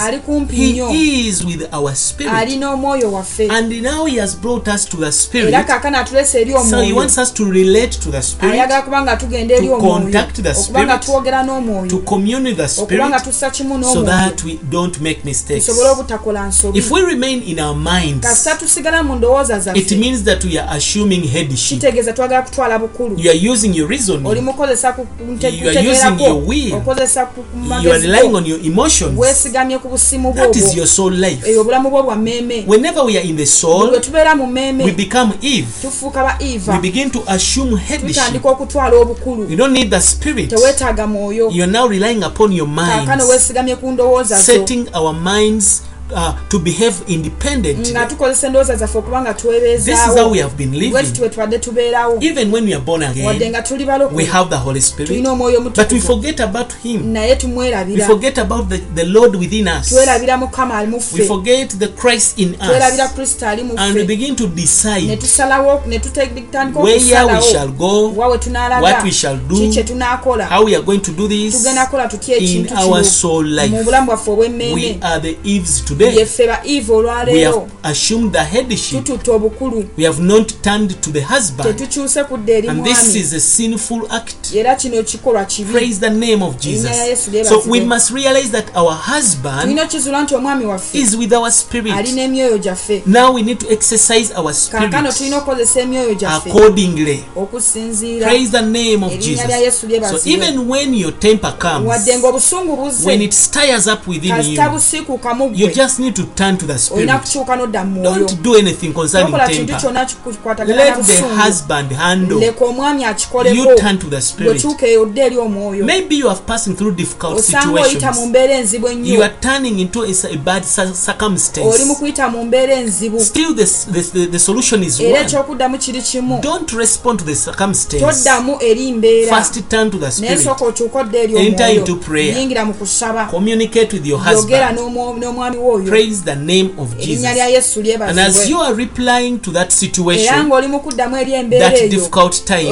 [SPEAKER 6] Ali kumpi nnyo.
[SPEAKER 7] is with our spirit.
[SPEAKER 6] Ali n'omwoyo waffe. Era kaakano atulese eri
[SPEAKER 7] so he
[SPEAKER 6] omwoyo.
[SPEAKER 7] wants us to relate to the spirit
[SPEAKER 6] ayagala kuba nga tugenda eri
[SPEAKER 7] to
[SPEAKER 6] omwoyo
[SPEAKER 7] contact the
[SPEAKER 6] okuba nga
[SPEAKER 7] spirit,
[SPEAKER 6] twogera
[SPEAKER 7] to
[SPEAKER 6] n'omwoyo
[SPEAKER 7] commune with the
[SPEAKER 6] okuba nga
[SPEAKER 7] spirit
[SPEAKER 6] tussa kimu
[SPEAKER 7] so
[SPEAKER 6] n'omwoyo
[SPEAKER 7] that we don't make mistakes.
[SPEAKER 6] Tusobole obutakola nsobi.
[SPEAKER 7] If we remain in our minds
[SPEAKER 6] kasita tusigala mu ndowooza
[SPEAKER 7] it
[SPEAKER 6] zaffe
[SPEAKER 7] means that we are assuming headship.
[SPEAKER 6] Kitegeeza twagala kutwala bukulu. Oli mukozesa ku-
[SPEAKER 7] using your will.
[SPEAKER 6] okozesa ku- ku
[SPEAKER 7] you are
[SPEAKER 6] magezi
[SPEAKER 7] relying on your emotions.
[SPEAKER 6] Weesigamye ku busimu
[SPEAKER 7] that is
[SPEAKER 6] bwobwo
[SPEAKER 7] your soul life.
[SPEAKER 6] Eyo obulamu bwo bwa mmeeme
[SPEAKER 7] whenever we are in the soul
[SPEAKER 6] lwe tubeera mu
[SPEAKER 7] we
[SPEAKER 6] mmeeme
[SPEAKER 7] become eve.
[SPEAKER 6] tufuuka ba
[SPEAKER 7] we
[SPEAKER 6] eva
[SPEAKER 7] begin to assume headship
[SPEAKER 6] tutandika okutwala obukulu.
[SPEAKER 7] You don't need the spirit.
[SPEAKER 6] Teweetaaga mwoyo.
[SPEAKER 7] You are now relying upon your
[SPEAKER 6] kaakano
[SPEAKER 7] minds
[SPEAKER 6] weesigamye ku ndowooza zo.
[SPEAKER 7] Setting our minds uh, to behave independently.
[SPEAKER 6] Nga tukozesa endowooza zaffe okuba nga
[SPEAKER 7] this is how we have been living.
[SPEAKER 6] Twe tubadde tubeerawo.
[SPEAKER 7] Even when we are born
[SPEAKER 6] wadde
[SPEAKER 7] again
[SPEAKER 6] nga tuli
[SPEAKER 7] we have the holy spirit.
[SPEAKER 6] Tulina omwoyo
[SPEAKER 7] but we forget about him.
[SPEAKER 6] Naye
[SPEAKER 7] we forget about the, the lord within us.
[SPEAKER 6] Twerabira mukama ali mu
[SPEAKER 7] we forget the christ in
[SPEAKER 6] twerabira
[SPEAKER 7] us
[SPEAKER 6] kristo ali mu
[SPEAKER 7] and we begin to
[SPEAKER 6] ne
[SPEAKER 7] decide
[SPEAKER 6] tusalawo ne tutandika
[SPEAKER 7] where we shall go what we shall do, how we are going to do this
[SPEAKER 6] tugenda kukola tutya
[SPEAKER 7] in our soul
[SPEAKER 6] mu
[SPEAKER 7] life.
[SPEAKER 6] bulamu bwaffe
[SPEAKER 7] we are the eves today.
[SPEAKER 6] Yeffe ba eve olwaleero
[SPEAKER 7] assumed the headship.
[SPEAKER 6] Tututte obukulu.
[SPEAKER 7] We have not turned to the husband.
[SPEAKER 6] Tetukyuse kudda eri
[SPEAKER 7] and this is a sinful act.
[SPEAKER 6] Era kino kikolwa kibi.
[SPEAKER 7] Praise the name of jesus. So we must realize that our husband
[SPEAKER 6] tulina okizuula nti omwami waffe
[SPEAKER 7] is with our spirit.
[SPEAKER 6] alina emyoyo gyaffe.
[SPEAKER 7] Now we need to exercise our
[SPEAKER 6] kaakano tulina
[SPEAKER 7] spirit
[SPEAKER 6] okukozesa emyoyo gyaffe
[SPEAKER 7] accordingly.
[SPEAKER 6] okusinziira
[SPEAKER 7] praise the name of jesus. so even when your temper
[SPEAKER 6] wadde
[SPEAKER 7] comes
[SPEAKER 6] ng'obusungu
[SPEAKER 7] when
[SPEAKER 6] buzze
[SPEAKER 7] it stirs up within you you
[SPEAKER 6] ggwe
[SPEAKER 7] just need to turn to the spirit. Don't do anything concerning temper. let the husband handle. You turn to the spirit. Maybe you are passing through difficult situations. you are turning into a, a bad circumstance. Still this, this, the, the solution is one. don't respond to the circumstance. First turn to the spirit. Enter into prayer. communicate with your husband
[SPEAKER 6] w'oyo
[SPEAKER 7] praise the name of
[SPEAKER 6] erinnya lya
[SPEAKER 7] jesus
[SPEAKER 6] yesu
[SPEAKER 7] and as you are replying to that
[SPEAKER 6] era
[SPEAKER 7] situation
[SPEAKER 6] ng'oli mu kuddamu eri embeera
[SPEAKER 7] that
[SPEAKER 6] eyo
[SPEAKER 7] difficult time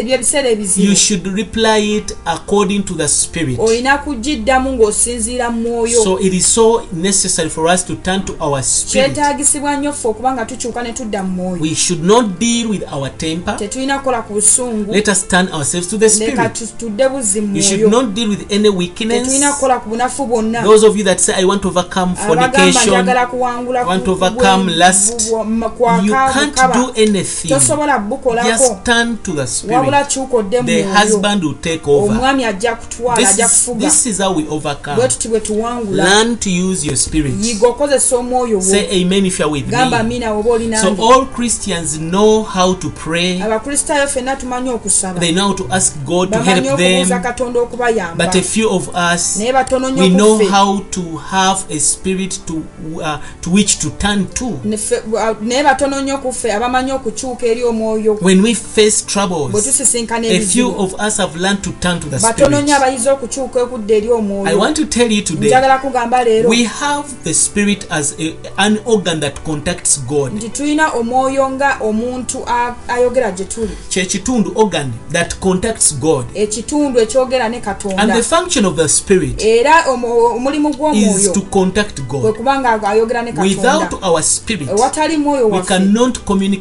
[SPEAKER 6] ebyebiseera ebizibu.
[SPEAKER 7] you should reply it according to the spirit.
[SPEAKER 6] Olina kugiddamu ng'osinziira mu mwoyo.
[SPEAKER 7] So it is so necessary for us to turn to our spirit.
[SPEAKER 6] Kyetaagisibwa nnyo ffe okuba nga tukyuka ne tudda mu mwoyo.
[SPEAKER 7] We should not deal with our temper.
[SPEAKER 6] Tetulina kukola ku busungu.
[SPEAKER 7] Let us turn ourselves to the
[SPEAKER 6] leka
[SPEAKER 7] spirit.
[SPEAKER 6] tu- tudde buzzi mu
[SPEAKER 7] you should
[SPEAKER 6] mwoyo.
[SPEAKER 7] not deal with any weakness.
[SPEAKER 6] Tetulina kukola ku bunafu bwonna.
[SPEAKER 7] Those of you that say i want to overcome
[SPEAKER 6] abagamba
[SPEAKER 7] fornication
[SPEAKER 6] njagala kuwangula
[SPEAKER 7] want to
[SPEAKER 6] ku-
[SPEAKER 7] overcome
[SPEAKER 6] bwe-
[SPEAKER 7] lust.
[SPEAKER 6] bu- bu-
[SPEAKER 7] you
[SPEAKER 6] kwaka
[SPEAKER 7] can't
[SPEAKER 6] bukaba
[SPEAKER 7] do anything.
[SPEAKER 6] Tosobola bukolako.
[SPEAKER 7] Just turn to the spirit.
[SPEAKER 6] Wabula kyuka odde mu
[SPEAKER 7] the
[SPEAKER 6] mwoyo.
[SPEAKER 7] husband will take over.
[SPEAKER 6] Omwami ajja kutwala
[SPEAKER 7] this
[SPEAKER 6] ajja
[SPEAKER 7] is,
[SPEAKER 6] kufuga.
[SPEAKER 7] this is how we overcome.
[SPEAKER 6] Bwe tuti bwe tuwangula
[SPEAKER 7] learn to use your spirit.
[SPEAKER 6] yiga okozesa omwoyo wo.
[SPEAKER 7] Say amen if you're with
[SPEAKER 6] gamba
[SPEAKER 7] me
[SPEAKER 6] amina oba oli
[SPEAKER 7] so
[SPEAKER 6] nange.
[SPEAKER 7] all christians know how to pray.
[SPEAKER 6] Abakristaayo ffenna tumanyi okusaba.
[SPEAKER 7] They know how to ask god to
[SPEAKER 6] bamanyi
[SPEAKER 7] help
[SPEAKER 6] okubuuza
[SPEAKER 7] them
[SPEAKER 6] katonda okubayamba.
[SPEAKER 7] But a few of us
[SPEAKER 6] naye batono nnyo
[SPEAKER 7] we know
[SPEAKER 6] kuffe
[SPEAKER 7] how to have a spirit to uh, to which to turn to.
[SPEAKER 6] Uh, naye batono nnyo ku abamanyi okukyuka eri omwoyo
[SPEAKER 7] when we face
[SPEAKER 6] bwe
[SPEAKER 7] troubles
[SPEAKER 6] tusisinkana
[SPEAKER 7] a few of us have learned to turn to the
[SPEAKER 6] batono nnyo
[SPEAKER 7] spirit
[SPEAKER 6] okukyuka okudda eri
[SPEAKER 7] i want to tell you today
[SPEAKER 6] njagala kugamba leero.
[SPEAKER 7] we have the spirit as a, an organ that contacts god.
[SPEAKER 6] Nti tulina omwoyo nga omuntu a- ayogera gye tuli.
[SPEAKER 7] Kyekitundu organ that contacts god.
[SPEAKER 6] Ekitundu ekyogera ne
[SPEAKER 7] and the function of the spirit
[SPEAKER 6] era omu- omulimu
[SPEAKER 7] is to contact god
[SPEAKER 6] kubanga ayogera ne
[SPEAKER 7] without
[SPEAKER 6] katonda
[SPEAKER 7] our spirit
[SPEAKER 6] ewatali mwoyo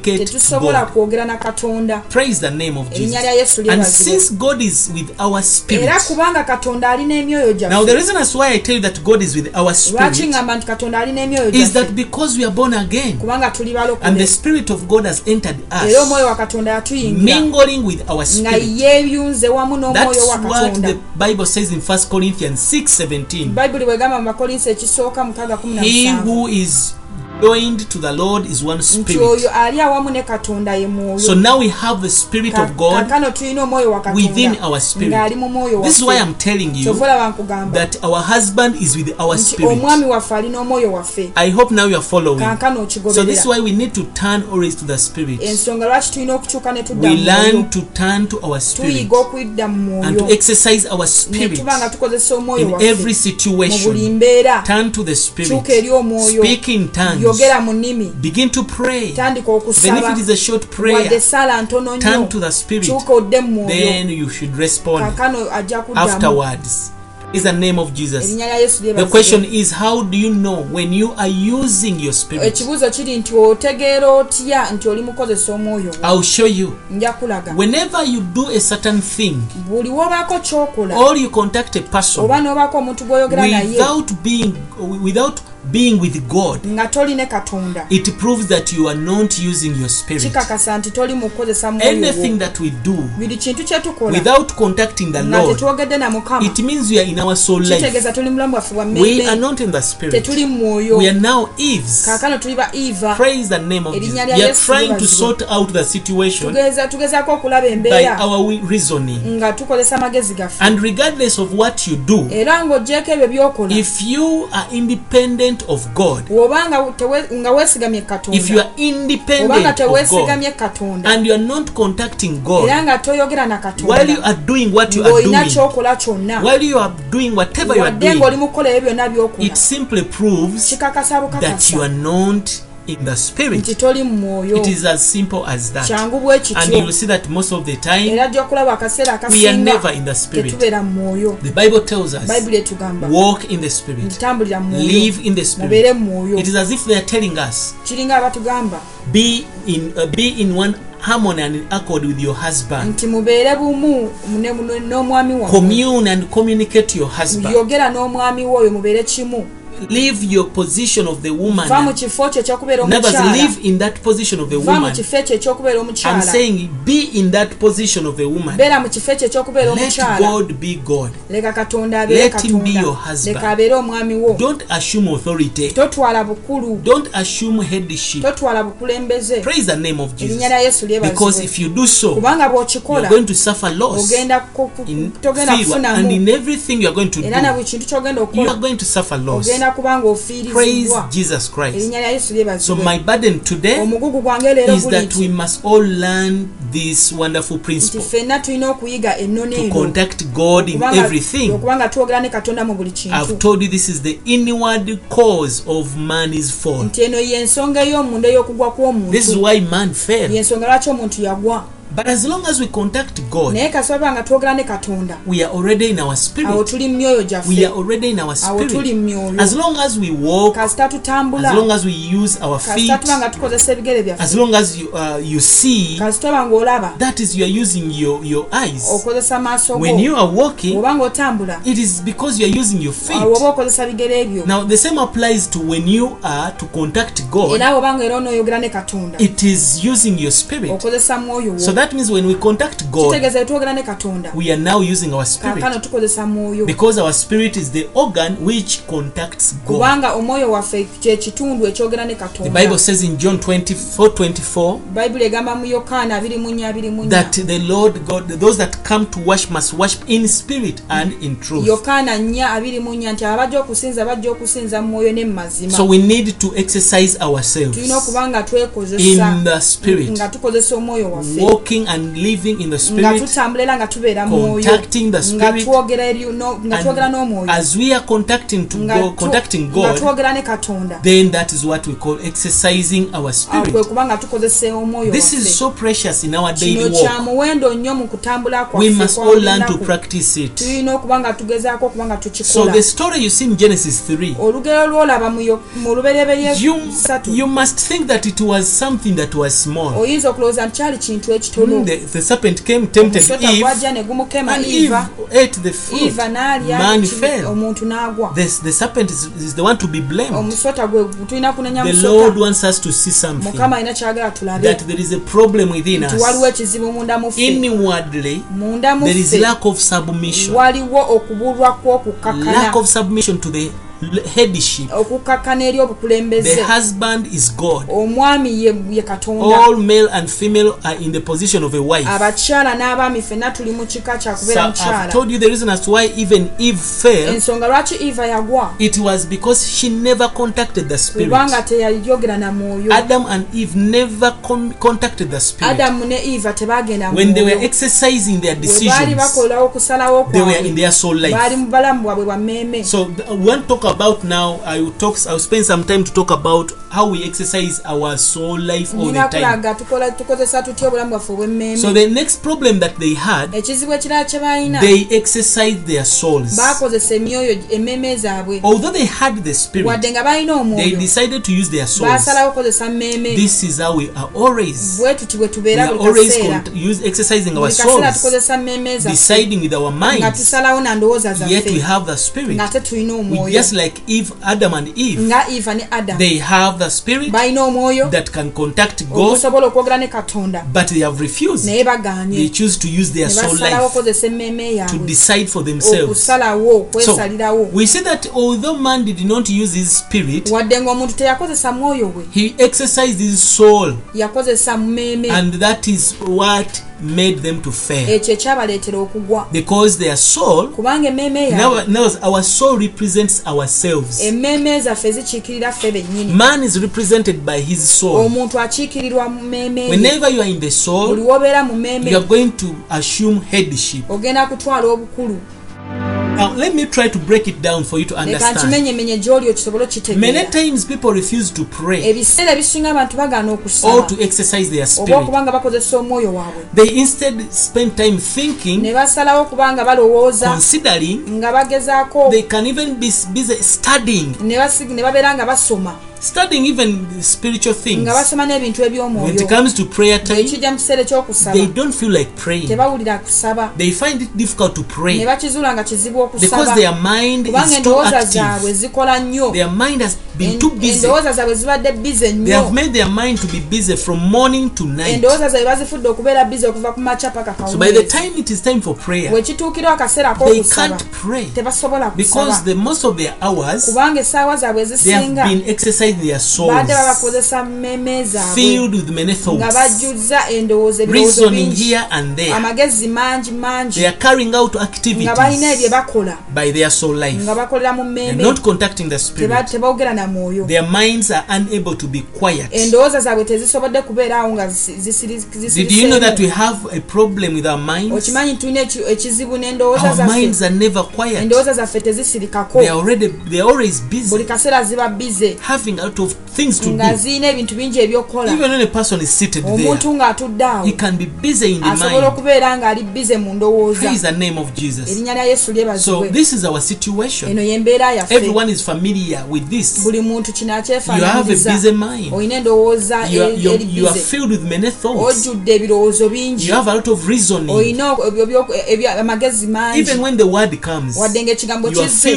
[SPEAKER 6] tetusobola kwogera na katonda. Erinnya lya yesu era kubanga katonda alina emyoyo
[SPEAKER 7] now the
[SPEAKER 6] gyaffe
[SPEAKER 7] reason as why i tell you that god is with our
[SPEAKER 6] lwaki
[SPEAKER 7] spirit
[SPEAKER 6] ngamba nti katonda alina emyoyo kubanga tuli
[SPEAKER 7] and the
[SPEAKER 6] balokole
[SPEAKER 7] spirit of god has entered
[SPEAKER 6] era omwoyo wa katonda yatuyingira.
[SPEAKER 7] Mingling with our
[SPEAKER 6] nga
[SPEAKER 7] spirit.
[SPEAKER 6] yeeyunze wamu n'omwoyo wa katonda.
[SPEAKER 7] the bible says in 1 corinthians 6:17
[SPEAKER 6] bayibuli bwegamba mu bakolinsi ekisooka na
[SPEAKER 7] he who is joined to the lord is one spirit.
[SPEAKER 6] oyo ali awamu ne katonda ye mwoyo.
[SPEAKER 7] So now we have the spirit of god
[SPEAKER 6] kaakano tulina omwoyo wa
[SPEAKER 7] within our spirit.
[SPEAKER 6] ng'ali mu mwoyo
[SPEAKER 7] this is why i'm telling you
[SPEAKER 6] kyova olaba nkugamba.
[SPEAKER 7] that our husband is with our spirit.
[SPEAKER 6] omwami waffe alina omwoyo waffe
[SPEAKER 7] i hope now you are following. So this is why we need to turn always to the spirit.
[SPEAKER 6] Ensonga lwaki tulina okukyuka ne tudda
[SPEAKER 7] we learn to turn to our spirit
[SPEAKER 6] tuyiga okuyidda mu
[SPEAKER 7] and to exercise our
[SPEAKER 6] ne
[SPEAKER 7] spirit
[SPEAKER 6] tuba nga tukozesa omwoyo
[SPEAKER 7] in every
[SPEAKER 6] mu buli
[SPEAKER 7] situation.
[SPEAKER 6] mbeera.
[SPEAKER 7] Turn to the spirit.
[SPEAKER 6] Kyuka eri omwoyo.
[SPEAKER 7] Speak in tongues
[SPEAKER 6] yogera mu nnimi. Tandika
[SPEAKER 7] even if
[SPEAKER 6] okusaba
[SPEAKER 7] it is a short
[SPEAKER 6] wadde
[SPEAKER 7] prayer
[SPEAKER 6] esaala ntono
[SPEAKER 7] turn
[SPEAKER 6] nnyo
[SPEAKER 7] to the spirit.
[SPEAKER 6] Kyuka odde mu mwoyo.
[SPEAKER 7] Then you should respond.
[SPEAKER 6] Kaakano ajja kuddamu.
[SPEAKER 7] Is the name of jesus. The question is how do you know when you are using your spirit? I'll show you. Whenever you do a certain thing or you contact a person without being without being with god
[SPEAKER 6] nga toline katonda.
[SPEAKER 7] it proves that you are not using your spirit.
[SPEAKER 6] Kikakasa nti toli mu kukozesa mwoyo
[SPEAKER 7] anything that we do
[SPEAKER 6] buli kintu kye tukola
[SPEAKER 7] without contacting the
[SPEAKER 6] nga
[SPEAKER 7] lord
[SPEAKER 6] tetwogedde na mukama
[SPEAKER 7] it means we are in our soul life.
[SPEAKER 6] kitegeeza tuli mu bulamu bwaffe bwa
[SPEAKER 7] we are not in the spirit.
[SPEAKER 6] tetuli mu mwoyo.
[SPEAKER 7] We are now eves.
[SPEAKER 6] Kaakano tuli ba eva
[SPEAKER 7] praise the name of jesus. we are trying to sort out the situation
[SPEAKER 6] Tugeza- tugezaako okulaba
[SPEAKER 7] by our reasoning.
[SPEAKER 6] nga tukozesa amagezi gaffe.
[SPEAKER 7] And regardless of what you do
[SPEAKER 6] era ng'oggyeko ebyo byokola
[SPEAKER 7] if you are independent of god.
[SPEAKER 6] Bw'oba nga weesigamye
[SPEAKER 7] if you
[SPEAKER 6] katonda
[SPEAKER 7] are independent
[SPEAKER 6] teweesigamye katonda.
[SPEAKER 7] and you are not contacting god
[SPEAKER 6] era nga toyogera na
[SPEAKER 7] while you
[SPEAKER 6] katonda
[SPEAKER 7] are doing what you are doing
[SPEAKER 6] kyokola kyonna.
[SPEAKER 7] while you are doing whatever you are doing
[SPEAKER 6] mu kukola ebyo byonna byokola
[SPEAKER 7] it simply proves that you are not in the spirit.
[SPEAKER 6] Toli mu mwoyo.
[SPEAKER 7] It is as simple as that.
[SPEAKER 6] Bwe
[SPEAKER 7] and you will see that most of the time we are never in the spirit. the bible tells us walk in the spirit. live in the
[SPEAKER 6] mubeere
[SPEAKER 7] spirit it is as if they are telling us be in uh, be in one harmony and accord with your husband.
[SPEAKER 6] nti mubeere bumu n'omwami wammwe.
[SPEAKER 7] Commune and communicate to your husband leave your position of the
[SPEAKER 6] va mu
[SPEAKER 7] woman
[SPEAKER 6] kifo kyo ekyokubeera omukyala
[SPEAKER 7] live in that position of a
[SPEAKER 6] va mu
[SPEAKER 7] woman
[SPEAKER 6] kifo ekyo ekyokubeera
[SPEAKER 7] i'm
[SPEAKER 6] omukyala
[SPEAKER 7] saying be in that position of a woman.
[SPEAKER 6] Beera mu kifo ekyo ekyokubeera
[SPEAKER 7] let
[SPEAKER 6] omukyala
[SPEAKER 7] god be god.
[SPEAKER 6] Leka katonda abeere
[SPEAKER 7] Let him be
[SPEAKER 6] katonda
[SPEAKER 7] your husband.
[SPEAKER 6] leka abeere omwami wo.
[SPEAKER 7] Don't assume authority.
[SPEAKER 6] Totwala bukulu.
[SPEAKER 7] Don't assume headship.
[SPEAKER 6] Totwala bukulembeze.
[SPEAKER 7] Praise the name of
[SPEAKER 6] erinnya lya
[SPEAKER 7] jesus
[SPEAKER 6] yesu
[SPEAKER 7] because
[SPEAKER 6] lyebazibwe
[SPEAKER 7] if you do so
[SPEAKER 6] kubanga
[SPEAKER 7] you're
[SPEAKER 6] bw'okikola
[SPEAKER 7] going to suffer loss
[SPEAKER 6] ogenda togenda
[SPEAKER 7] fear and in
[SPEAKER 6] kufunamu
[SPEAKER 7] everything you're going to
[SPEAKER 6] era na
[SPEAKER 7] do
[SPEAKER 6] buli kintu kyogenda
[SPEAKER 7] you are
[SPEAKER 6] okukola
[SPEAKER 7] going to suffer loss.
[SPEAKER 6] ogenda kuba nga
[SPEAKER 7] praise
[SPEAKER 6] ofiirizibwa
[SPEAKER 7] jesus christ.
[SPEAKER 6] Erinnya lya yesu
[SPEAKER 7] so
[SPEAKER 6] lyebazibwe
[SPEAKER 7] my burden today
[SPEAKER 6] omugugu gwange
[SPEAKER 7] is that we must all learn this wonderful principle.
[SPEAKER 6] ffenna tulina okuyiga ennono
[SPEAKER 7] to contact god in
[SPEAKER 6] Okubanga-
[SPEAKER 7] everything.
[SPEAKER 6] okuba twogera ne katonda mu buli
[SPEAKER 7] i've
[SPEAKER 6] kintu
[SPEAKER 7] told you this is the inward cause of man's fall.
[SPEAKER 6] Nti eno y'ensonga ey'omunda ey'okugwa
[SPEAKER 7] this is
[SPEAKER 6] kw'omuntu
[SPEAKER 7] why man fell.
[SPEAKER 6] Y'ensonga lwaki omuntu yagwa
[SPEAKER 7] but as long as we contact god
[SPEAKER 6] naye kasaba nga twogera ne katonda.
[SPEAKER 7] we are already in our
[SPEAKER 6] awo
[SPEAKER 7] spirit
[SPEAKER 6] tuli mu myoyo
[SPEAKER 7] we
[SPEAKER 6] gyaffe
[SPEAKER 7] are already in our
[SPEAKER 6] awo tuli
[SPEAKER 7] spirit.
[SPEAKER 6] myoyo
[SPEAKER 7] as long as we walk
[SPEAKER 6] kasita tutambula.
[SPEAKER 7] as long as we use our feet
[SPEAKER 6] kasita tuba nga tukozesa ebigere
[SPEAKER 7] as
[SPEAKER 6] byaffe
[SPEAKER 7] long as you, uh, you see
[SPEAKER 6] kasita oba ng'olaba.
[SPEAKER 7] that is you are using your, your eyes.
[SPEAKER 6] Okozesa maaso
[SPEAKER 7] when you
[SPEAKER 6] go
[SPEAKER 7] are walking
[SPEAKER 6] oba ng'otambula.
[SPEAKER 7] it is because you are using your
[SPEAKER 6] awo oba
[SPEAKER 7] feet
[SPEAKER 6] okozesa bigere ebyo
[SPEAKER 7] now the same applies to when you are to contact god.
[SPEAKER 6] Era oba nga era onooyogera ne katonda.
[SPEAKER 7] It is using your spirit.
[SPEAKER 6] Okozesa mwoyo wo.
[SPEAKER 7] So that means when we contact god
[SPEAKER 6] kitegeeza bwe twogera ne katonda.
[SPEAKER 7] we are now using our spirit.
[SPEAKER 6] Kaakano tukozesa mwoyo.
[SPEAKER 7] Because our spirit is the organ which contacts god.
[SPEAKER 6] Kubanga omwoyo waffe kyekitundu ekyogera ne
[SPEAKER 7] the
[SPEAKER 6] katonda
[SPEAKER 7] bible says in john 24 24
[SPEAKER 6] bayibuli egamba mu yokaana 24
[SPEAKER 7] that the lord god those that come to worship must worship in spirit and in truth.
[SPEAKER 6] Yokaana 4 nti abajja okusinza bajja okusinza mu mwoyo ne mazima.
[SPEAKER 7] So we need to exercise ourselves
[SPEAKER 6] tulina okuba nga
[SPEAKER 7] in
[SPEAKER 6] twekozesa
[SPEAKER 7] the spirit.
[SPEAKER 6] nga tukozesa omwoyo waffe
[SPEAKER 7] walking and living in the
[SPEAKER 6] nga
[SPEAKER 7] spirit
[SPEAKER 6] tutambula era nga tubeera mu mwoyo
[SPEAKER 7] contacting the
[SPEAKER 6] nga
[SPEAKER 7] spirit.
[SPEAKER 6] Twogera eri- no- nga twogera
[SPEAKER 7] and
[SPEAKER 6] n'omwoyo
[SPEAKER 7] as we are contacting to go, contacting god
[SPEAKER 6] twogera ne katonda.
[SPEAKER 7] then that is what we call exercising our
[SPEAKER 6] kwe
[SPEAKER 7] spirit.
[SPEAKER 6] kuba nga tukozesa omwoyo
[SPEAKER 7] this is so precious in our daily
[SPEAKER 6] kya
[SPEAKER 7] walk.
[SPEAKER 6] muwendo nnyo mu kutambula
[SPEAKER 7] we
[SPEAKER 6] kwaffe
[SPEAKER 7] must
[SPEAKER 6] kwa
[SPEAKER 7] all learn to practice it.
[SPEAKER 6] Tulina okuba nga tugezaako okuba nga
[SPEAKER 7] so
[SPEAKER 6] tukikola
[SPEAKER 7] the story you see in genesis 3
[SPEAKER 6] olugero lwolaba mu Yo- mu lubereberye
[SPEAKER 7] you, must think that it was something that was small.
[SPEAKER 6] Oyinza okulowooza nti kyali kintu ekitono
[SPEAKER 7] the, the serpent came tempted eve
[SPEAKER 6] gwajja ne gumukema eva.
[SPEAKER 7] Ate the fruit.
[SPEAKER 6] Eva n'alya
[SPEAKER 7] man fell.
[SPEAKER 6] omuntu n'agwa.
[SPEAKER 7] The, the serpent is, is the one to be blamed.
[SPEAKER 6] Omusota gwe tulina kunenya
[SPEAKER 7] the lord
[SPEAKER 6] musota
[SPEAKER 7] wants us to see something.
[SPEAKER 6] Mukama alina kyagala tulabe.
[SPEAKER 7] That there is a problem within
[SPEAKER 6] nti waliwo
[SPEAKER 7] us
[SPEAKER 6] ekizibu munda mu ffe
[SPEAKER 7] inwardly
[SPEAKER 6] munda mu
[SPEAKER 7] there is
[SPEAKER 6] ffe
[SPEAKER 7] lack of submission.
[SPEAKER 6] Waliwo okubulwa
[SPEAKER 7] lack
[SPEAKER 6] kw'okukakkana
[SPEAKER 7] of submission to the headship.
[SPEAKER 6] Okukakkana eri
[SPEAKER 7] the
[SPEAKER 6] obukulembeze
[SPEAKER 7] husband is god.
[SPEAKER 6] Omwami ye, katonda.
[SPEAKER 7] All male and female are in the position of a wife.
[SPEAKER 6] Abakyala n'abaami ffenna tuli mu kika kyakubeera mukyala.
[SPEAKER 7] Told you the reason as to why even eve fell.
[SPEAKER 6] Ensonga lwaki eva yagwa?
[SPEAKER 7] It was because she never contacted the spirit.
[SPEAKER 6] Kubanga teyayogera na mwoyo.
[SPEAKER 7] Adam and eve never con- contacted the spirit.
[SPEAKER 6] Adamu ne eva tebagenda
[SPEAKER 7] when they were exercising their
[SPEAKER 6] baali
[SPEAKER 7] decisions
[SPEAKER 6] bakolawo okusalawo
[SPEAKER 7] they were in
[SPEAKER 6] kwabwe
[SPEAKER 7] their soul
[SPEAKER 6] baali
[SPEAKER 7] life
[SPEAKER 6] mu balamu bwabwe bwa mmeeme.
[SPEAKER 7] So we want talk about now i will talk i will spend some time to talk about how we exercise our soul life all the time. So the next problem that they had they exercised their souls. Although they had the spirit they decided to use their souls. this is how we are always we are always use, exercising our souls deciding with our minds yet we have the spirit. We, just like eve adam and eve.
[SPEAKER 6] Nga eva ne adamu
[SPEAKER 7] they have the spirit
[SPEAKER 6] balina omwoyo
[SPEAKER 7] that can contact god
[SPEAKER 6] ogusobola okwogera ne katonda.
[SPEAKER 7] but they have refused.
[SPEAKER 6] Naye bagaanye
[SPEAKER 7] they choose to use their
[SPEAKER 6] ne
[SPEAKER 7] soul
[SPEAKER 6] basalawo
[SPEAKER 7] life
[SPEAKER 6] okukozesa emmeeme
[SPEAKER 7] to
[SPEAKER 6] yaabwe
[SPEAKER 7] decide for themselves.
[SPEAKER 6] Okusalawo
[SPEAKER 7] so
[SPEAKER 6] okwesalirawo
[SPEAKER 7] we see that although man did not use his spirit
[SPEAKER 6] wadde ng'omuntu teyakozesa mwoyo we
[SPEAKER 7] he exercised his soul.
[SPEAKER 6] yakozesa mmeeme.
[SPEAKER 7] And that is what made them to fail
[SPEAKER 6] ekyo ekyabaleetera okugwa.
[SPEAKER 7] Because their soul
[SPEAKER 6] kubanga emmeeme
[SPEAKER 7] now,
[SPEAKER 6] yaabwe
[SPEAKER 7] now our soul represents ourselves.
[SPEAKER 6] Emmeeme zaffe zikiikirira ffe bennyini.
[SPEAKER 7] Man is represented by his soul.
[SPEAKER 6] Omuntu akiikirirwa mu mmeeme ye.
[SPEAKER 7] Whenever you are in the
[SPEAKER 6] buli
[SPEAKER 7] soul
[SPEAKER 6] wobeera mu
[SPEAKER 7] you
[SPEAKER 6] mmeeme
[SPEAKER 7] are going to assume headship.
[SPEAKER 6] Ogenda kutwala obukulu
[SPEAKER 7] now let me try to break it down for you to
[SPEAKER 6] leka
[SPEAKER 7] understand.
[SPEAKER 6] nkimenyemenye gy'oli okisobole
[SPEAKER 7] many
[SPEAKER 6] okitegeera.
[SPEAKER 7] Times people refuse to pray
[SPEAKER 6] ebiseera ebisinga abantu bagaana
[SPEAKER 7] or
[SPEAKER 6] okusaba
[SPEAKER 7] to exercise their
[SPEAKER 6] oba
[SPEAKER 7] spirit.
[SPEAKER 6] Okuba nga bakozesa omwoyo waabwe.
[SPEAKER 7] They instead spend time thinking
[SPEAKER 6] ne basalawo okuba nga balowooza
[SPEAKER 7] considering
[SPEAKER 6] nga bagezaako.
[SPEAKER 7] they can even be busy studying
[SPEAKER 6] ne basi- ne babeera nga basoma
[SPEAKER 7] studying even the spiritual things.
[SPEAKER 6] nga basoma n'ebintu
[SPEAKER 7] When it
[SPEAKER 6] eby'omwoyo
[SPEAKER 7] comes to prayer time,
[SPEAKER 6] ekijja mu kiseera ekyokusaba
[SPEAKER 7] they don't feel like praying.
[SPEAKER 6] tebawulira kusaba
[SPEAKER 7] They find it difficult to
[SPEAKER 6] ne
[SPEAKER 7] pray
[SPEAKER 6] bakizuula nga kizibu
[SPEAKER 7] because
[SPEAKER 6] okusaba
[SPEAKER 7] their mind
[SPEAKER 6] kubanga
[SPEAKER 7] is too
[SPEAKER 6] endowooza zaabwe
[SPEAKER 7] active.
[SPEAKER 6] zikola nnyo
[SPEAKER 7] Their mind has been
[SPEAKER 6] En-
[SPEAKER 7] too busy.
[SPEAKER 6] endowooza zaabwe zibadde bize
[SPEAKER 7] They have
[SPEAKER 6] nnyo
[SPEAKER 7] made their mind to be busy from morning to night.
[SPEAKER 6] endowooza zaabwe bazifudde okubeera bize okuva ku makya paka
[SPEAKER 7] So by the
[SPEAKER 6] kawungeezi
[SPEAKER 7] time it is time for prayer,
[SPEAKER 6] bwe kituukirawo akaseera
[SPEAKER 7] they
[SPEAKER 6] k'okusaba
[SPEAKER 7] can't pray
[SPEAKER 6] tebasobola
[SPEAKER 7] because
[SPEAKER 6] kusaba
[SPEAKER 7] the most of their hours
[SPEAKER 6] kubanga essaawa zaabwe
[SPEAKER 7] they have
[SPEAKER 6] ezisinga
[SPEAKER 7] been exercising their souls,
[SPEAKER 6] badde babakozesa mmeme zaabwe
[SPEAKER 7] filled with many
[SPEAKER 6] nga
[SPEAKER 7] thoughts,
[SPEAKER 6] endowooza ebirowoozo
[SPEAKER 7] reasoning
[SPEAKER 6] bingi.
[SPEAKER 7] here and there.
[SPEAKER 6] amagezi mangi mangi.
[SPEAKER 7] They are carrying out
[SPEAKER 6] nga balina
[SPEAKER 7] activities
[SPEAKER 6] bakola.
[SPEAKER 7] by their soul life.
[SPEAKER 6] Nga bakolera mu
[SPEAKER 7] and
[SPEAKER 6] mmeme
[SPEAKER 7] not contacting the spirit.
[SPEAKER 6] tebawogera na mwoyo.
[SPEAKER 7] Their minds are unable to be quiet.
[SPEAKER 6] endowooza zaabwe tezisobodde kubeeraawo nga
[SPEAKER 7] Did you know that we have a problem with our minds?
[SPEAKER 6] okimanyi tulina ekizibu n'endowooza
[SPEAKER 7] Our
[SPEAKER 6] zaffe?
[SPEAKER 7] minds are never quiet.
[SPEAKER 6] endowooza zaffe tezisirikako.
[SPEAKER 7] They are already they are always
[SPEAKER 6] buli
[SPEAKER 7] busy
[SPEAKER 6] kaseera ziba bize.
[SPEAKER 7] Having a lot of things to
[SPEAKER 6] nga zirina ebintu bingi ebyokukola
[SPEAKER 7] Even when a person is seated
[SPEAKER 6] omuntu ng'atudde awo
[SPEAKER 7] he can be busy in the
[SPEAKER 6] asobola
[SPEAKER 7] mind.
[SPEAKER 6] okubeera ng'ali bize mu ndowooza.
[SPEAKER 7] Praise the name of Jesus.
[SPEAKER 6] erinnya lya yesu
[SPEAKER 7] So
[SPEAKER 6] lyebazibwe
[SPEAKER 7] this is our situation.
[SPEAKER 6] eno y'embeera yaffe.
[SPEAKER 7] Everyone is familiar with this.
[SPEAKER 6] buli muntu kino akyefaananyiriza.
[SPEAKER 7] busy
[SPEAKER 6] olina endowooza eri
[SPEAKER 7] you are, filled with many thoughts.
[SPEAKER 6] ojjudde ebirowoozo bingi.
[SPEAKER 7] You have a lot of reasoning.
[SPEAKER 6] olina amagezi mangi.
[SPEAKER 7] Even when the word comes,
[SPEAKER 6] wadde ng'ekigambo kizze.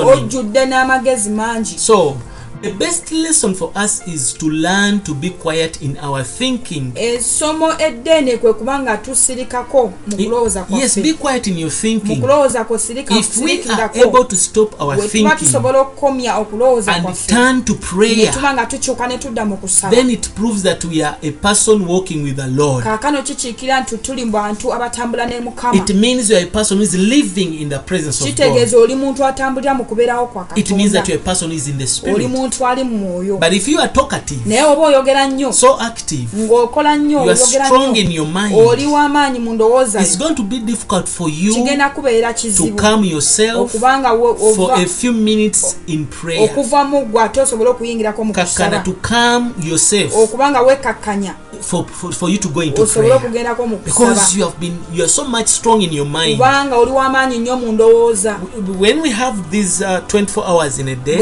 [SPEAKER 6] ojjudde n'amagezi mangi.
[SPEAKER 7] So the best lesson for us is to learn to be quiet in our thinking.
[SPEAKER 6] essomo eddene kwe kuba nga tusirikako mu kulowooza
[SPEAKER 7] Yes, be
[SPEAKER 6] kwaffe
[SPEAKER 7] quiet in your
[SPEAKER 6] mu
[SPEAKER 7] thinking.
[SPEAKER 6] kulowooza kwosirika
[SPEAKER 7] If we are able to stop our thinking
[SPEAKER 6] tusobola okukomya okulowooza
[SPEAKER 7] and
[SPEAKER 6] kwaffe
[SPEAKER 7] turn to
[SPEAKER 6] ne
[SPEAKER 7] prayer,
[SPEAKER 6] tuba nga tukyuka ne tudda mu kusaba
[SPEAKER 7] then it proves that we are a person walking with the Lord.
[SPEAKER 6] kaakano kikiikira nti tuli mu bantu abatambula ne mukama
[SPEAKER 7] It means you are a person who is living in the presence of God.
[SPEAKER 6] kitegeeza oli muntu atambulira mu kubeerawo kwa
[SPEAKER 7] It means that
[SPEAKER 6] katonda
[SPEAKER 7] you are a person who is in the spirit.
[SPEAKER 6] Muntu ali mu mwoyo
[SPEAKER 7] But if you are talkative,
[SPEAKER 6] naye oba oyogera nnyo
[SPEAKER 7] so active,
[SPEAKER 6] ng'okola nnyo oyogera
[SPEAKER 7] strong in your mind,
[SPEAKER 6] oli w'amaanyi mu ndowooza
[SPEAKER 7] it's going to be difficult for you
[SPEAKER 6] kigenda kubeera
[SPEAKER 7] to
[SPEAKER 6] kizibu
[SPEAKER 7] calm yourself
[SPEAKER 6] okubanga
[SPEAKER 7] for a few minutes in prayer.
[SPEAKER 6] okuva mu gwe ate osobole okuyingirako mu kusaba
[SPEAKER 7] to calm yourself
[SPEAKER 6] okubanga wekakkanya
[SPEAKER 7] for, for, for you to go into prayer. Because you have been you are so much strong in your mind. When we have these uh, 24 hours in a day,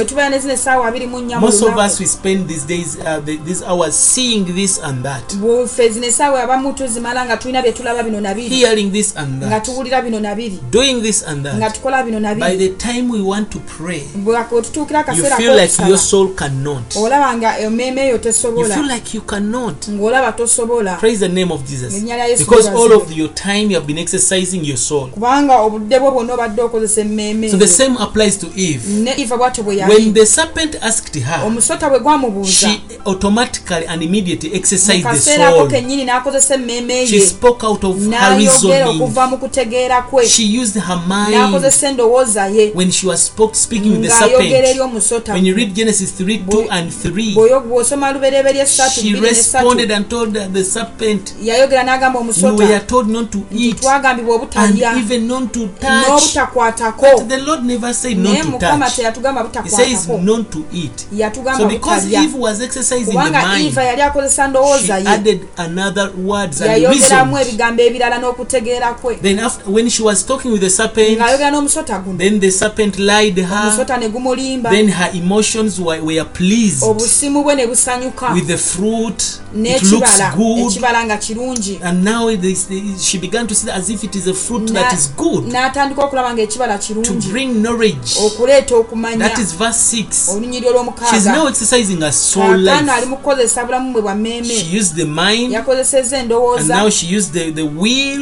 [SPEAKER 7] most of us we spend these days uh, the, these hours seeing this and that,
[SPEAKER 6] buffe zino essaawa abamu tuzimala nga tulina bye tulaba bino na biri
[SPEAKER 7] hearing this and
[SPEAKER 6] nga
[SPEAKER 7] that,
[SPEAKER 6] tuwulira bino na biri
[SPEAKER 7] doing this and
[SPEAKER 6] nga
[SPEAKER 7] that.
[SPEAKER 6] tukola bino na
[SPEAKER 7] By the time we want to pray,
[SPEAKER 6] bwe tutuukira akaseera
[SPEAKER 7] feel like your soul cannot.
[SPEAKER 6] olaba nga emmeeme eyo tesobola
[SPEAKER 7] feel like you cannot.
[SPEAKER 6] ng'olaba tosobola
[SPEAKER 7] Praise the name of Jesus. Because all of your time you have been exercising your soul.
[SPEAKER 6] kubanga obudde bwo bwonna obadde okozesa emmeeme
[SPEAKER 7] So the same applies to Eve.
[SPEAKER 6] ne iva bwatyo bwe
[SPEAKER 7] When
[SPEAKER 6] yali
[SPEAKER 7] the serpent asked her,
[SPEAKER 6] omusota bwe gwamubuuza
[SPEAKER 7] she automatically and immediately exercised the soul.
[SPEAKER 6] kennyini n'akozesa emmeeme
[SPEAKER 7] She spoke out of her reasoning.
[SPEAKER 6] okuva mu kutegeera kwe
[SPEAKER 7] She used her mind
[SPEAKER 6] n'akozesa endowooza ye
[SPEAKER 7] when she was spoke, speaking with the serpent. When you read Genesis 3 2 and 3,
[SPEAKER 6] bw'osoma lubereberye
[SPEAKER 7] she responded and told the serpent,
[SPEAKER 6] yayogera n'agamba
[SPEAKER 7] We were told not to eat
[SPEAKER 6] twagambibwa
[SPEAKER 7] and even not to touch.
[SPEAKER 6] n'obutakwatako
[SPEAKER 7] The Lord never said not to touch. He says not to eat.
[SPEAKER 6] Yatugamba
[SPEAKER 7] So because
[SPEAKER 6] butalya
[SPEAKER 7] Eve was exercising the
[SPEAKER 6] kubanga
[SPEAKER 7] mind,
[SPEAKER 6] iva yali akozesa ndowooza ye yayogeramu ebigambo ebirala n'okutegeera kwe. Ng'ayogera n'omusota guno.
[SPEAKER 7] then the serpent lied her.
[SPEAKER 6] omusota ne gumulimba. Obusimu bwe ne busanyuka. n'ekibala nga kirungi. N'atandika okulaba ng'ekibala kirungi. okuleeta okumanya.
[SPEAKER 7] That is verse 6.
[SPEAKER 6] olunyiri Kaakano ali
[SPEAKER 7] life.
[SPEAKER 6] mu kukozesa bulamu bwe bwa mmeeme yakozeseza endowooza.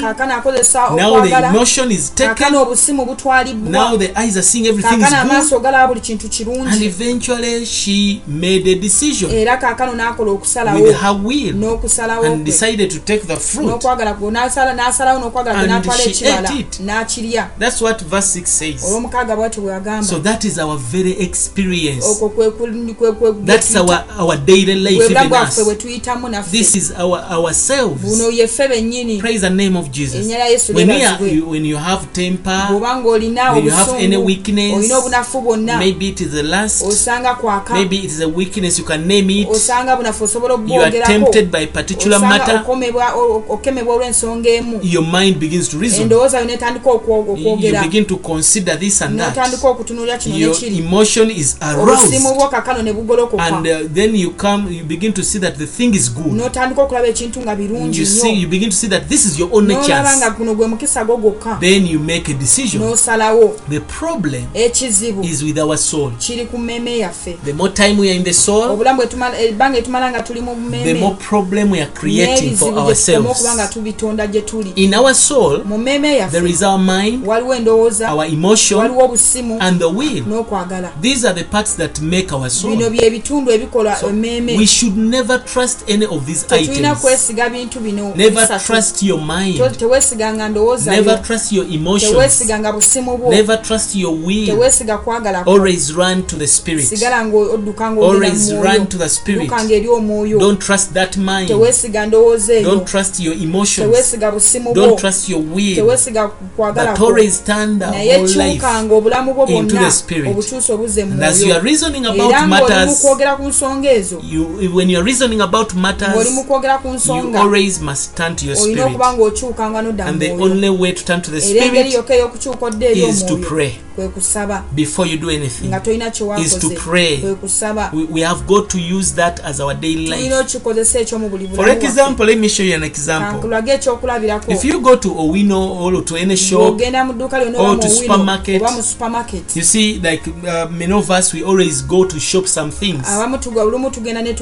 [SPEAKER 6] kaakano akozesa okwagala. obusimu butwalibwa
[SPEAKER 7] Now the eyes are seeing everything
[SPEAKER 6] kaakano
[SPEAKER 7] is
[SPEAKER 6] amaaso galaba buli kintu kirungi. Era kaakano n'akola okusalawo
[SPEAKER 7] with her will
[SPEAKER 6] n'okusalawo
[SPEAKER 7] and
[SPEAKER 6] kwe.
[SPEAKER 7] decided to take the fruit.
[SPEAKER 6] n'okwagala n'atwala ekibala n'akirya.
[SPEAKER 7] That's what verse 6 says.
[SPEAKER 6] olw'omukaaga
[SPEAKER 7] very experience.
[SPEAKER 6] okwo kwe
[SPEAKER 7] That's our, our daily life, even us. This is our ourselves.
[SPEAKER 6] buno yeffe bennyini
[SPEAKER 7] Praise the name of Jesus. When, we are, you, when you have temper, when you have any weakness,
[SPEAKER 6] olina obunafu bwonna
[SPEAKER 7] maybe it is the lust,
[SPEAKER 6] osanga kwaka
[SPEAKER 7] maybe it is a weakness, you can name it.
[SPEAKER 6] osanga bunafu osobola
[SPEAKER 7] You are tempted by a particular matter,
[SPEAKER 6] okemebwa olw'ensonga emu
[SPEAKER 7] your mind begins to reason.
[SPEAKER 6] endowooza yo netandika okwo-
[SPEAKER 7] You
[SPEAKER 6] okwogera
[SPEAKER 7] begin to consider this and that. Your emotion is aroused.
[SPEAKER 6] Bwo kakano ne bugolokoka
[SPEAKER 7] And uh, then you come, you begin to see that the thing is good.
[SPEAKER 6] notandika okulaba ekintu nga birungi
[SPEAKER 7] You see, you begin to see that this is your only
[SPEAKER 6] nolaba nga
[SPEAKER 7] chance.
[SPEAKER 6] guno gwe mukisa gwo gwokka
[SPEAKER 7] Then you make a decision.
[SPEAKER 6] n'osalawo
[SPEAKER 7] The problem
[SPEAKER 6] ekizibu
[SPEAKER 7] is with our soul.
[SPEAKER 6] kiri ku mmeeme yaffe
[SPEAKER 7] The more time we are in the soul,
[SPEAKER 6] obulamu ebbanga etumala nga tuli mu
[SPEAKER 7] the more problem we are creating for
[SPEAKER 6] n'ebizibu okuba nga
[SPEAKER 7] ourselves.
[SPEAKER 6] tubitonda gye tuli
[SPEAKER 7] In our soul,
[SPEAKER 6] mu yaffe
[SPEAKER 7] is our mind,
[SPEAKER 6] waliwo endowooza
[SPEAKER 7] our emotion,
[SPEAKER 6] waliwo obusimu
[SPEAKER 7] and the will.
[SPEAKER 6] n'okwagala
[SPEAKER 7] These are the parts that make our
[SPEAKER 6] bino
[SPEAKER 7] soul.
[SPEAKER 6] bye bitundu ebikola
[SPEAKER 7] So
[SPEAKER 6] emmeeme
[SPEAKER 7] we should never trust any of these
[SPEAKER 6] tetulina
[SPEAKER 7] items.
[SPEAKER 6] kwesiga bintu bino
[SPEAKER 7] Never
[SPEAKER 6] bisatu.
[SPEAKER 7] trust your mind.
[SPEAKER 6] To- teweesiganga ndowooza yo
[SPEAKER 7] Never trust your emotions.
[SPEAKER 6] teweesiganga busimu bwo
[SPEAKER 7] Never trust your will.
[SPEAKER 6] teweesiga kwagala kwo.
[SPEAKER 7] Always run to the Spirit.
[SPEAKER 6] sigala ng'odduka ng'ogenda
[SPEAKER 7] Always
[SPEAKER 6] mu
[SPEAKER 7] run
[SPEAKER 6] mwoyo
[SPEAKER 7] to the Spirit.
[SPEAKER 6] ddukanga eri omwoyo
[SPEAKER 7] Don't trust that mind.
[SPEAKER 6] teweesiga ndowooza eyo
[SPEAKER 7] Don't trust your emotions.
[SPEAKER 6] teweesiga busimu bwo
[SPEAKER 7] Don't trust your will.
[SPEAKER 6] teweesiga kwagala
[SPEAKER 7] But
[SPEAKER 6] kwo.
[SPEAKER 7] always turn the
[SPEAKER 6] naye
[SPEAKER 7] whole life.
[SPEAKER 6] kyukanga obulamu bwo
[SPEAKER 7] into
[SPEAKER 6] bwonna
[SPEAKER 7] the Spirit.
[SPEAKER 6] obukyusa obuze mu
[SPEAKER 7] And as you are
[SPEAKER 6] mwoyo
[SPEAKER 7] reasoning about
[SPEAKER 6] mu
[SPEAKER 7] matters, you when you are reasoning about matters, you always must turn to your spirit. And the only way to turn to the spirit is to pray before you do anything. Is to pray. We, we have got to use that as our daily life. For example, let me show you an example. If you go to Owino or to any shop, or to supermarket you see, like uh, many of us, we always go to shop some things.
[SPEAKER 6] abamu olumu tugenda ne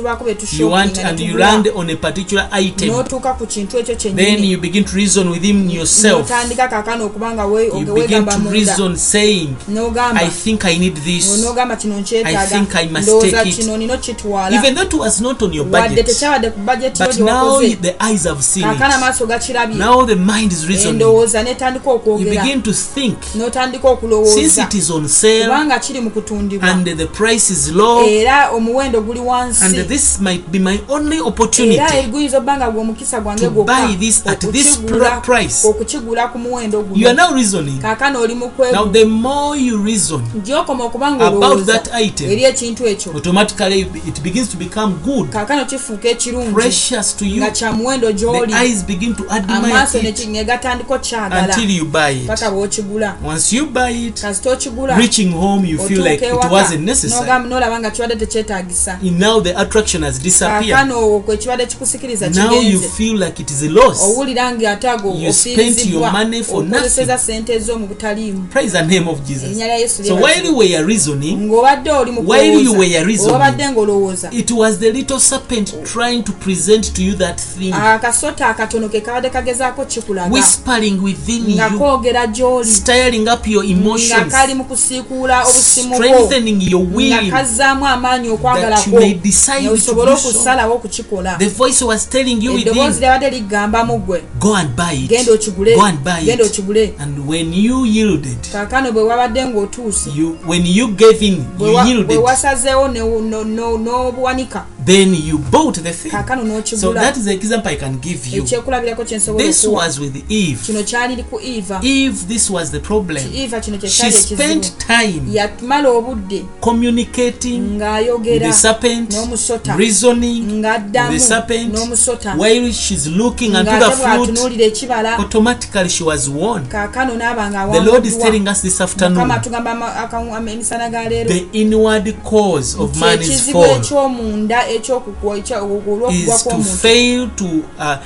[SPEAKER 7] You want and you land on a particular item.
[SPEAKER 6] n'otuuka ku kintu ekyo
[SPEAKER 7] Then you begin to reason within yourself.
[SPEAKER 6] n'otandika kaakano okuba nga
[SPEAKER 7] You begin to reason, saying, I think I need this.
[SPEAKER 6] n'ogamba kino
[SPEAKER 7] I think I must take it.
[SPEAKER 6] kino nina okitwala
[SPEAKER 7] Even though it was not on your
[SPEAKER 6] wadde
[SPEAKER 7] budget.
[SPEAKER 6] tekyabadde ku bajeti
[SPEAKER 7] But now the eyes have seen it.
[SPEAKER 6] amaaso gakirabye
[SPEAKER 7] Now the mind is reasoning.
[SPEAKER 6] endowooza n'etandika
[SPEAKER 7] You begin to think.
[SPEAKER 6] n'otandika
[SPEAKER 7] Since it is on sale
[SPEAKER 6] kubanga kiri mu kutundibwa
[SPEAKER 7] and the price is low,
[SPEAKER 6] era omuwendo guli
[SPEAKER 7] and
[SPEAKER 6] wansi
[SPEAKER 7] this might be my only
[SPEAKER 6] era
[SPEAKER 7] opportunity.
[SPEAKER 6] guyinza obba nga gwe omukisa gwange gwokka
[SPEAKER 7] buy this at this price.
[SPEAKER 6] okukigula ku muwendo
[SPEAKER 7] You are
[SPEAKER 6] guno
[SPEAKER 7] now reasoning.
[SPEAKER 6] kaakano oli mu
[SPEAKER 7] Now,
[SPEAKER 6] kwebu
[SPEAKER 7] the more you reason,
[SPEAKER 6] gyokoma okuba nga
[SPEAKER 7] About
[SPEAKER 6] olowooza
[SPEAKER 7] that item.
[SPEAKER 6] eri ekintu ekyo
[SPEAKER 7] automatically it begins to become good,
[SPEAKER 6] kaakano kifuuka ekirungi
[SPEAKER 7] precious to you.
[SPEAKER 6] nga kya muwendo
[SPEAKER 7] The
[SPEAKER 6] gy'oli
[SPEAKER 7] eyes begin to admire
[SPEAKER 6] amaaso ne gatandika okyagala
[SPEAKER 7] until you buy it.
[SPEAKER 6] paka bw'okigula
[SPEAKER 7] Once you buy it,
[SPEAKER 6] kasita okigula
[SPEAKER 7] reaching home, you feel like it wasn't necessary.
[SPEAKER 6] N'ogamba- n'olaba nga kibadde tekyetaagisa
[SPEAKER 7] And now the attraction has disappeared.
[SPEAKER 6] kaakano kwe kibadde kikusikiriza
[SPEAKER 7] Now you feel like it is a loss.
[SPEAKER 6] owulira nga ate ago
[SPEAKER 7] You spent your money for
[SPEAKER 6] okozeseza sente zo mu butaliimu.
[SPEAKER 7] Praise the name of
[SPEAKER 6] erinnya
[SPEAKER 7] Jesus.
[SPEAKER 6] lya yesu
[SPEAKER 7] So while you were reasoning,
[SPEAKER 6] ng'obadde oli mu
[SPEAKER 7] While you were reasoning,
[SPEAKER 6] obadde ng'olowooza.
[SPEAKER 7] it was the little serpent trying to present to you that thing,
[SPEAKER 6] akasota akatono ke kabadde kagezaako kikulaga.
[SPEAKER 7] whispering within
[SPEAKER 6] nga
[SPEAKER 7] you,
[SPEAKER 6] koogera gy'oli.
[SPEAKER 7] stirring up your
[SPEAKER 6] nga
[SPEAKER 7] emotions,
[SPEAKER 6] kali mu kusiikuula obusimu bwo.
[SPEAKER 7] strengthening your
[SPEAKER 6] nga
[SPEAKER 7] will. That you may decide to do so. The voice was telling you,
[SPEAKER 6] kazzaamu
[SPEAKER 7] amaanyi okwagalakosobole okusalawo
[SPEAKER 6] okukikola
[SPEAKER 7] eddoboozi
[SPEAKER 6] lyabadde
[SPEAKER 7] liggambamu And when you yielded,
[SPEAKER 6] kaakano bwe wabadde ng'otuuse. bwe wasazeewo n'obuwanika
[SPEAKER 7] then you bought the thing. So that is the example I can give you. This was with Eve. Eve, this was the problem. She spent time communicating with the serpent, reasoning with the serpent, while she's looking unto the fruit. Automatically, she was warned. The Lord is telling us this afternoon the inward cause of man is fall is to
[SPEAKER 6] kw'omuntu
[SPEAKER 7] to uh,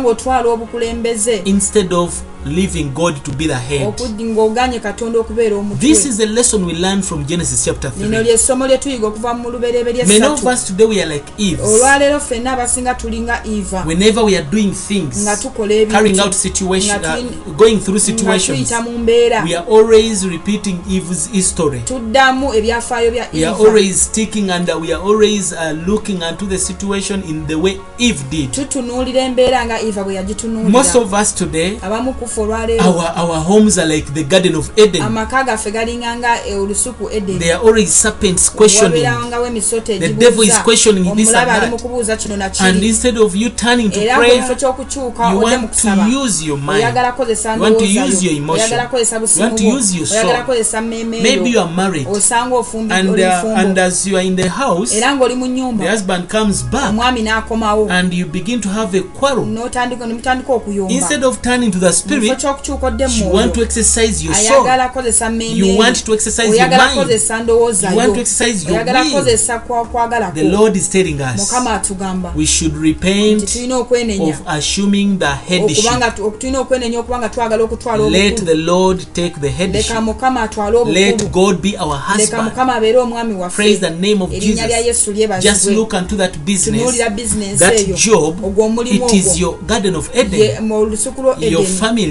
[SPEAKER 6] ng'otwala obukulembeze.
[SPEAKER 7] instead of leaving God to be the head.
[SPEAKER 6] ng'oganye katonda okubeera
[SPEAKER 7] This
[SPEAKER 6] omutwe
[SPEAKER 7] is a lesson we learn from Genesis chapter
[SPEAKER 6] lino
[SPEAKER 7] 3.
[SPEAKER 6] lyessomo lye tuyiga okuva mu lubereberye
[SPEAKER 7] Many of us today we are like Eve.
[SPEAKER 6] olwaleero ffenna abasinga tulinga eva
[SPEAKER 7] Whenever we are doing things,
[SPEAKER 6] nga tukola
[SPEAKER 7] carrying
[SPEAKER 6] ebintu
[SPEAKER 7] out situation, uh, going through situations,
[SPEAKER 6] tuyita mu mbeera
[SPEAKER 7] we are always repeating Eve's history.
[SPEAKER 6] tuddamu ebyafaayo bya
[SPEAKER 7] We are always sticking and uh, we are always uh, looking unto the situation in the way Eve did.
[SPEAKER 6] tutunuulira embeera nga eva bwe
[SPEAKER 7] Most
[SPEAKER 6] yagitunuulira
[SPEAKER 7] of us today,
[SPEAKER 6] abamu ku olwaffe olwaleero
[SPEAKER 7] Our, our homes are like the Garden of Eden.
[SPEAKER 6] amaka gaffe galinganga eh, olusuku edeni
[SPEAKER 7] There are always serpents questioning. The devil is questioning this and that. And instead of you turning to
[SPEAKER 6] ky'okukyuka
[SPEAKER 7] you want to use your mind. You want to use
[SPEAKER 6] yo,
[SPEAKER 7] your emotion. You want to use your soul. Maybe you
[SPEAKER 6] yo
[SPEAKER 7] are married. And, uh, and as you are in the house, the husband comes back and you begin to have a quarrel. Instead of turning to the
[SPEAKER 6] mu kifo
[SPEAKER 7] spirit,
[SPEAKER 6] ky'okukyuka odde
[SPEAKER 7] you want to
[SPEAKER 6] mwoyo
[SPEAKER 7] exercise your soul.
[SPEAKER 6] ayagala kukozesa mmeeme
[SPEAKER 7] You
[SPEAKER 6] yo.
[SPEAKER 7] want to exercise your
[SPEAKER 6] oyagala
[SPEAKER 7] mind.
[SPEAKER 6] kukozesa ndowooza
[SPEAKER 7] You want
[SPEAKER 6] yo.
[SPEAKER 7] to exercise your
[SPEAKER 6] oyagala
[SPEAKER 7] will.
[SPEAKER 6] kukozesa kwa- kwagala
[SPEAKER 7] The
[SPEAKER 6] kwo
[SPEAKER 7] Lord is telling us
[SPEAKER 6] mukama atugamba. tulina okwenenya. tulina okwenenya okubanga twagala okutwala
[SPEAKER 7] Let
[SPEAKER 6] obukulu
[SPEAKER 7] the Lord take the
[SPEAKER 6] leka
[SPEAKER 7] headship.
[SPEAKER 6] mukama atwale
[SPEAKER 7] Let
[SPEAKER 6] obukulu
[SPEAKER 7] God be our
[SPEAKER 6] leka
[SPEAKER 7] husband.
[SPEAKER 6] mukama abeere omwami waffe.
[SPEAKER 7] Praise the name of
[SPEAKER 6] erinnya lya yesu
[SPEAKER 7] Just
[SPEAKER 6] lyebazibwe
[SPEAKER 7] look unto that business,
[SPEAKER 6] tunuulira bizinensi eyo. ogwo omulimu ogwo.
[SPEAKER 7] your garden of
[SPEAKER 6] Ye-
[SPEAKER 7] Eden.
[SPEAKER 6] mu lusuku lwo edeni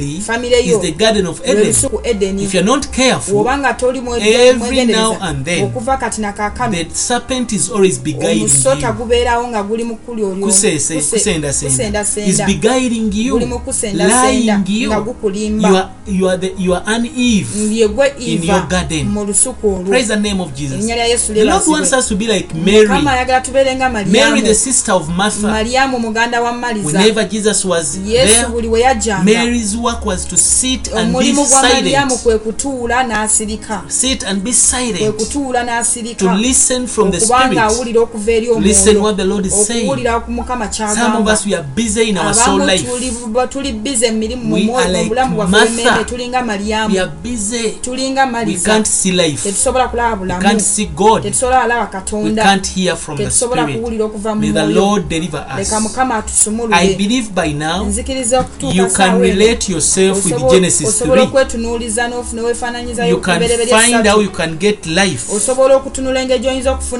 [SPEAKER 7] family
[SPEAKER 6] famire
[SPEAKER 7] is
[SPEAKER 6] yo
[SPEAKER 7] the garden of
[SPEAKER 6] lwe
[SPEAKER 7] Eden.
[SPEAKER 6] lusuku edeni
[SPEAKER 7] If you're not careful,
[SPEAKER 6] bw'oba nga toli mwe-
[SPEAKER 7] every
[SPEAKER 6] mwegendereza,
[SPEAKER 7] now and then,
[SPEAKER 6] okuva kati nakakano
[SPEAKER 7] the serpent is always beguiling
[SPEAKER 6] omusota
[SPEAKER 7] you.
[SPEAKER 6] gubeerawo nga guli mu kuli olyo
[SPEAKER 7] Kusese,
[SPEAKER 6] Kuse-
[SPEAKER 7] kusendasenda. Is
[SPEAKER 6] kusendasenda
[SPEAKER 7] beguiling you,
[SPEAKER 6] guli mu kusendasenda
[SPEAKER 7] lying you.
[SPEAKER 6] nga
[SPEAKER 7] You
[SPEAKER 6] gukulimba
[SPEAKER 7] are, you are, the, you are an Eve.
[SPEAKER 6] ye gwe
[SPEAKER 7] in your
[SPEAKER 6] iva
[SPEAKER 7] garden.
[SPEAKER 6] mu lusuku olwo
[SPEAKER 7] Praise the name of Jesus.
[SPEAKER 6] erinnya lya yesu
[SPEAKER 7] The Lord wants
[SPEAKER 6] lyebazibwe
[SPEAKER 7] us to be like
[SPEAKER 6] mukama
[SPEAKER 7] Mary.
[SPEAKER 6] ayagala tubeere nga
[SPEAKER 7] Mary,
[SPEAKER 6] malyamu
[SPEAKER 7] the sister of Martha.
[SPEAKER 6] malyamu muganda wa maliza
[SPEAKER 7] Whenever Jesus was
[SPEAKER 6] yesu
[SPEAKER 7] there,
[SPEAKER 6] buli we yajjanga
[SPEAKER 7] Mary's work was to sit and be silent.
[SPEAKER 6] kwe kutuula n'asirika
[SPEAKER 7] Sit and be
[SPEAKER 6] kwe
[SPEAKER 7] silent.
[SPEAKER 6] kutuula
[SPEAKER 7] To
[SPEAKER 6] n'asirika
[SPEAKER 7] listen from the
[SPEAKER 6] okubanga
[SPEAKER 7] Spirit.
[SPEAKER 6] awulira okuva eri
[SPEAKER 7] Listen what the Lord is saying.
[SPEAKER 6] okuwulira ku mukama
[SPEAKER 7] Some of
[SPEAKER 6] kyagamba
[SPEAKER 7] us, we are busy in our soul
[SPEAKER 6] abamu
[SPEAKER 7] life.
[SPEAKER 6] tuli- tuli bize emirimu mu
[SPEAKER 7] We
[SPEAKER 6] mwoyo-
[SPEAKER 7] are
[SPEAKER 6] mu
[SPEAKER 7] like
[SPEAKER 6] bulamu bwaffe
[SPEAKER 7] Martha.
[SPEAKER 6] bw'emmeeme tulinga
[SPEAKER 7] We
[SPEAKER 6] malyamu
[SPEAKER 7] are busy.
[SPEAKER 6] tulinga
[SPEAKER 7] We
[SPEAKER 6] maliza
[SPEAKER 7] can't see life.
[SPEAKER 6] tetusobola kulaba
[SPEAKER 7] We
[SPEAKER 6] bulamu
[SPEAKER 7] can't see God.
[SPEAKER 6] tetusobola alaba
[SPEAKER 7] We
[SPEAKER 6] katonda
[SPEAKER 7] can't hear from the
[SPEAKER 6] tetusobola
[SPEAKER 7] Spirit.
[SPEAKER 6] kuwulira okuva mu
[SPEAKER 7] May the
[SPEAKER 6] mwoyo
[SPEAKER 7] Lord deliver
[SPEAKER 6] leka
[SPEAKER 7] us.
[SPEAKER 6] mukama
[SPEAKER 7] I
[SPEAKER 6] atusumulule
[SPEAKER 7] believe by now
[SPEAKER 6] nzikiriza okutuuka
[SPEAKER 7] you can
[SPEAKER 6] saawa eno.
[SPEAKER 7] relate yourself with Genesis
[SPEAKER 6] osobola
[SPEAKER 7] 3.
[SPEAKER 6] okwetunuuliza n'ofu- neweefaananyizayo
[SPEAKER 7] You can find how you can get life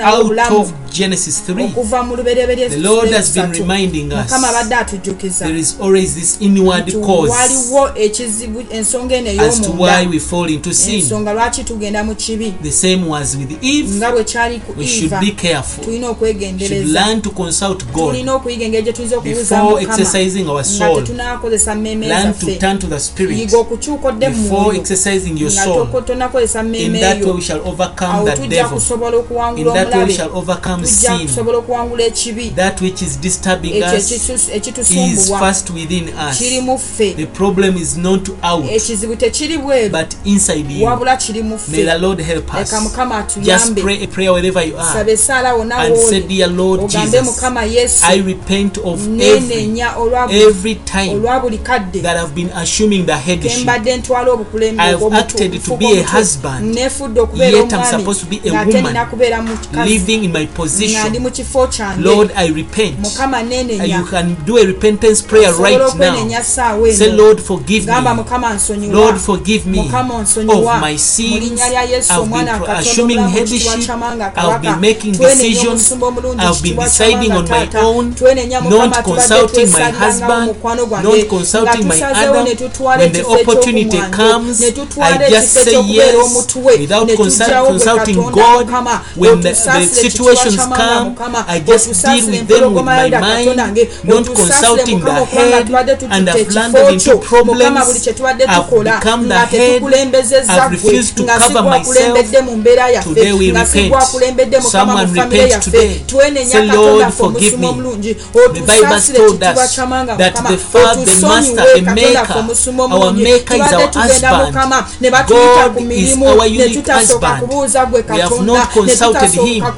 [SPEAKER 7] out of Genesis 3.
[SPEAKER 6] okuva mu lubereberye
[SPEAKER 7] The Lord has been reminding us there is always this inward cause as to why we fall into sin. The same was with Eve. We should be careful. We should learn to consult God. Before exercising our soul, Learn to
[SPEAKER 6] zaffe
[SPEAKER 7] turn to the Spirit.
[SPEAKER 6] yiga okukyuka odde mu
[SPEAKER 7] Before exercising your soul. In that way we shall overcome the devil.
[SPEAKER 6] kusobola
[SPEAKER 7] In
[SPEAKER 6] okuwangula
[SPEAKER 7] that way we shall overcome sin.
[SPEAKER 6] kusobola okuwangula ekibi
[SPEAKER 7] That which is disturbing us is first within us.
[SPEAKER 6] kiri mu ffe
[SPEAKER 7] The problem is not out,
[SPEAKER 6] ekizibu tekiri bweru
[SPEAKER 7] but inside you.
[SPEAKER 6] wabula kiri mu
[SPEAKER 7] May the Lord help us.
[SPEAKER 6] mukama
[SPEAKER 7] Just pray a prayer wherever you are
[SPEAKER 6] esaala
[SPEAKER 7] and say, Dear Lord Jesus,
[SPEAKER 6] mukama yesu
[SPEAKER 7] I repent of every
[SPEAKER 6] nenenya olwa bu-
[SPEAKER 7] every time
[SPEAKER 6] olwa buli kadde
[SPEAKER 7] that I've been assuming the headship.
[SPEAKER 6] kembadde ntwala obukulembe
[SPEAKER 7] I have
[SPEAKER 6] obw'omutu-
[SPEAKER 7] acted to
[SPEAKER 6] obufuuka
[SPEAKER 7] be a
[SPEAKER 6] omutwe.
[SPEAKER 7] husband,
[SPEAKER 6] nefudde okubeera
[SPEAKER 7] yet I'm
[SPEAKER 6] omwami
[SPEAKER 7] supposed to be a
[SPEAKER 6] ng'ate
[SPEAKER 7] woman,
[SPEAKER 6] nina kubeera mu kikazi
[SPEAKER 7] Living in my
[SPEAKER 6] nga ndi
[SPEAKER 7] position.
[SPEAKER 6] mu kifo kyange
[SPEAKER 7] Lord, I repent.
[SPEAKER 6] mukama
[SPEAKER 7] And
[SPEAKER 6] nenenya
[SPEAKER 7] you can do a repentance prayer
[SPEAKER 6] osobola
[SPEAKER 7] right
[SPEAKER 6] okwenenya
[SPEAKER 7] now.
[SPEAKER 6] saawa
[SPEAKER 7] Say,
[SPEAKER 6] eno
[SPEAKER 7] Lord, forgive
[SPEAKER 6] gamba
[SPEAKER 7] me.
[SPEAKER 6] mukama nsonyiwa
[SPEAKER 7] Lord, forgive me
[SPEAKER 6] mukama
[SPEAKER 7] of
[SPEAKER 6] onsonyiwa
[SPEAKER 7] my
[SPEAKER 6] mu
[SPEAKER 7] sins.
[SPEAKER 6] linnya lya yesu
[SPEAKER 7] I've
[SPEAKER 6] omwana
[SPEAKER 7] been
[SPEAKER 6] katonda
[SPEAKER 7] assuming
[SPEAKER 6] omulamu ekitiibwa
[SPEAKER 7] headship.
[SPEAKER 6] kyamanga
[SPEAKER 7] I've
[SPEAKER 6] kabaka
[SPEAKER 7] been making
[SPEAKER 6] twenenya
[SPEAKER 7] decisions.
[SPEAKER 6] omusumba omulungi
[SPEAKER 7] I've been
[SPEAKER 6] ekitiibwa
[SPEAKER 7] deciding
[SPEAKER 6] kyamanga
[SPEAKER 7] on my
[SPEAKER 6] taata
[SPEAKER 7] own,
[SPEAKER 6] twenenya
[SPEAKER 7] not
[SPEAKER 6] mukama tubadde
[SPEAKER 7] consulting my
[SPEAKER 6] twesalirawo
[SPEAKER 7] husband,
[SPEAKER 6] mukwano gwange
[SPEAKER 7] not consulting
[SPEAKER 6] nga
[SPEAKER 7] my
[SPEAKER 6] tusazeewo
[SPEAKER 7] other.
[SPEAKER 6] Ne tutwala
[SPEAKER 7] When the
[SPEAKER 6] ekifo
[SPEAKER 7] opportunity
[SPEAKER 6] ekyokumwanjo,
[SPEAKER 7] comes,
[SPEAKER 6] ne tutwala
[SPEAKER 7] I just
[SPEAKER 6] ekifo
[SPEAKER 7] say
[SPEAKER 6] ekyokubeera
[SPEAKER 7] yes
[SPEAKER 6] omutwe
[SPEAKER 7] without
[SPEAKER 6] ne
[SPEAKER 7] consult-
[SPEAKER 6] tujjawo gwe
[SPEAKER 7] consulting
[SPEAKER 6] katonda
[SPEAKER 7] God.
[SPEAKER 6] mukama
[SPEAKER 7] When the-
[SPEAKER 6] otusaasire
[SPEAKER 7] the
[SPEAKER 6] ekitiibwa
[SPEAKER 7] situations
[SPEAKER 6] kyamanga
[SPEAKER 7] come,
[SPEAKER 6] mukama
[SPEAKER 7] I just
[SPEAKER 6] otusaasire
[SPEAKER 7] deal with them with
[SPEAKER 6] empologoma
[SPEAKER 7] my
[SPEAKER 6] yuda
[SPEAKER 7] mind,
[SPEAKER 6] katonda nge
[SPEAKER 7] not
[SPEAKER 6] otusaasire
[SPEAKER 7] consulting
[SPEAKER 6] mukama
[SPEAKER 7] the
[SPEAKER 6] okubanga
[SPEAKER 7] head,
[SPEAKER 6] tubadde
[SPEAKER 7] and
[SPEAKER 6] tututte
[SPEAKER 7] I've
[SPEAKER 6] ekifo
[SPEAKER 7] landed into
[SPEAKER 6] kyo
[SPEAKER 7] problems.
[SPEAKER 6] mukama buli kye tubadde
[SPEAKER 7] I've
[SPEAKER 6] tukola
[SPEAKER 7] become the
[SPEAKER 6] nga
[SPEAKER 7] head.
[SPEAKER 6] tetukulembezezza
[SPEAKER 7] I've
[SPEAKER 6] gwe
[SPEAKER 7] refused to
[SPEAKER 6] nga
[SPEAKER 7] cover
[SPEAKER 6] sigwakulembedde mu mbeera
[SPEAKER 7] Today we
[SPEAKER 6] yaffe nga
[SPEAKER 7] repent.
[SPEAKER 6] sigwakulembedde mukama
[SPEAKER 7] Someone
[SPEAKER 6] mu famire
[SPEAKER 7] repent
[SPEAKER 6] yaffe
[SPEAKER 7] today.
[SPEAKER 6] twenenya
[SPEAKER 7] Say,
[SPEAKER 6] katonda
[SPEAKER 7] Lord,
[SPEAKER 6] ffe
[SPEAKER 7] forgive
[SPEAKER 6] omusumo
[SPEAKER 7] me.
[SPEAKER 6] omulungi
[SPEAKER 7] The Bible has
[SPEAKER 6] otusaasire
[SPEAKER 7] told
[SPEAKER 6] ekitiibwa
[SPEAKER 7] us
[SPEAKER 6] kyamanga
[SPEAKER 7] that
[SPEAKER 6] mukama
[SPEAKER 7] the Father, the
[SPEAKER 6] otusonyiwe
[SPEAKER 7] Master, the
[SPEAKER 6] katonda
[SPEAKER 7] Maker,
[SPEAKER 6] ffe omusumo
[SPEAKER 7] our
[SPEAKER 6] tugenda mukama. Ne batuyita ku mirimu ne tutasooka kubuuza gwe katonda ne tutasooka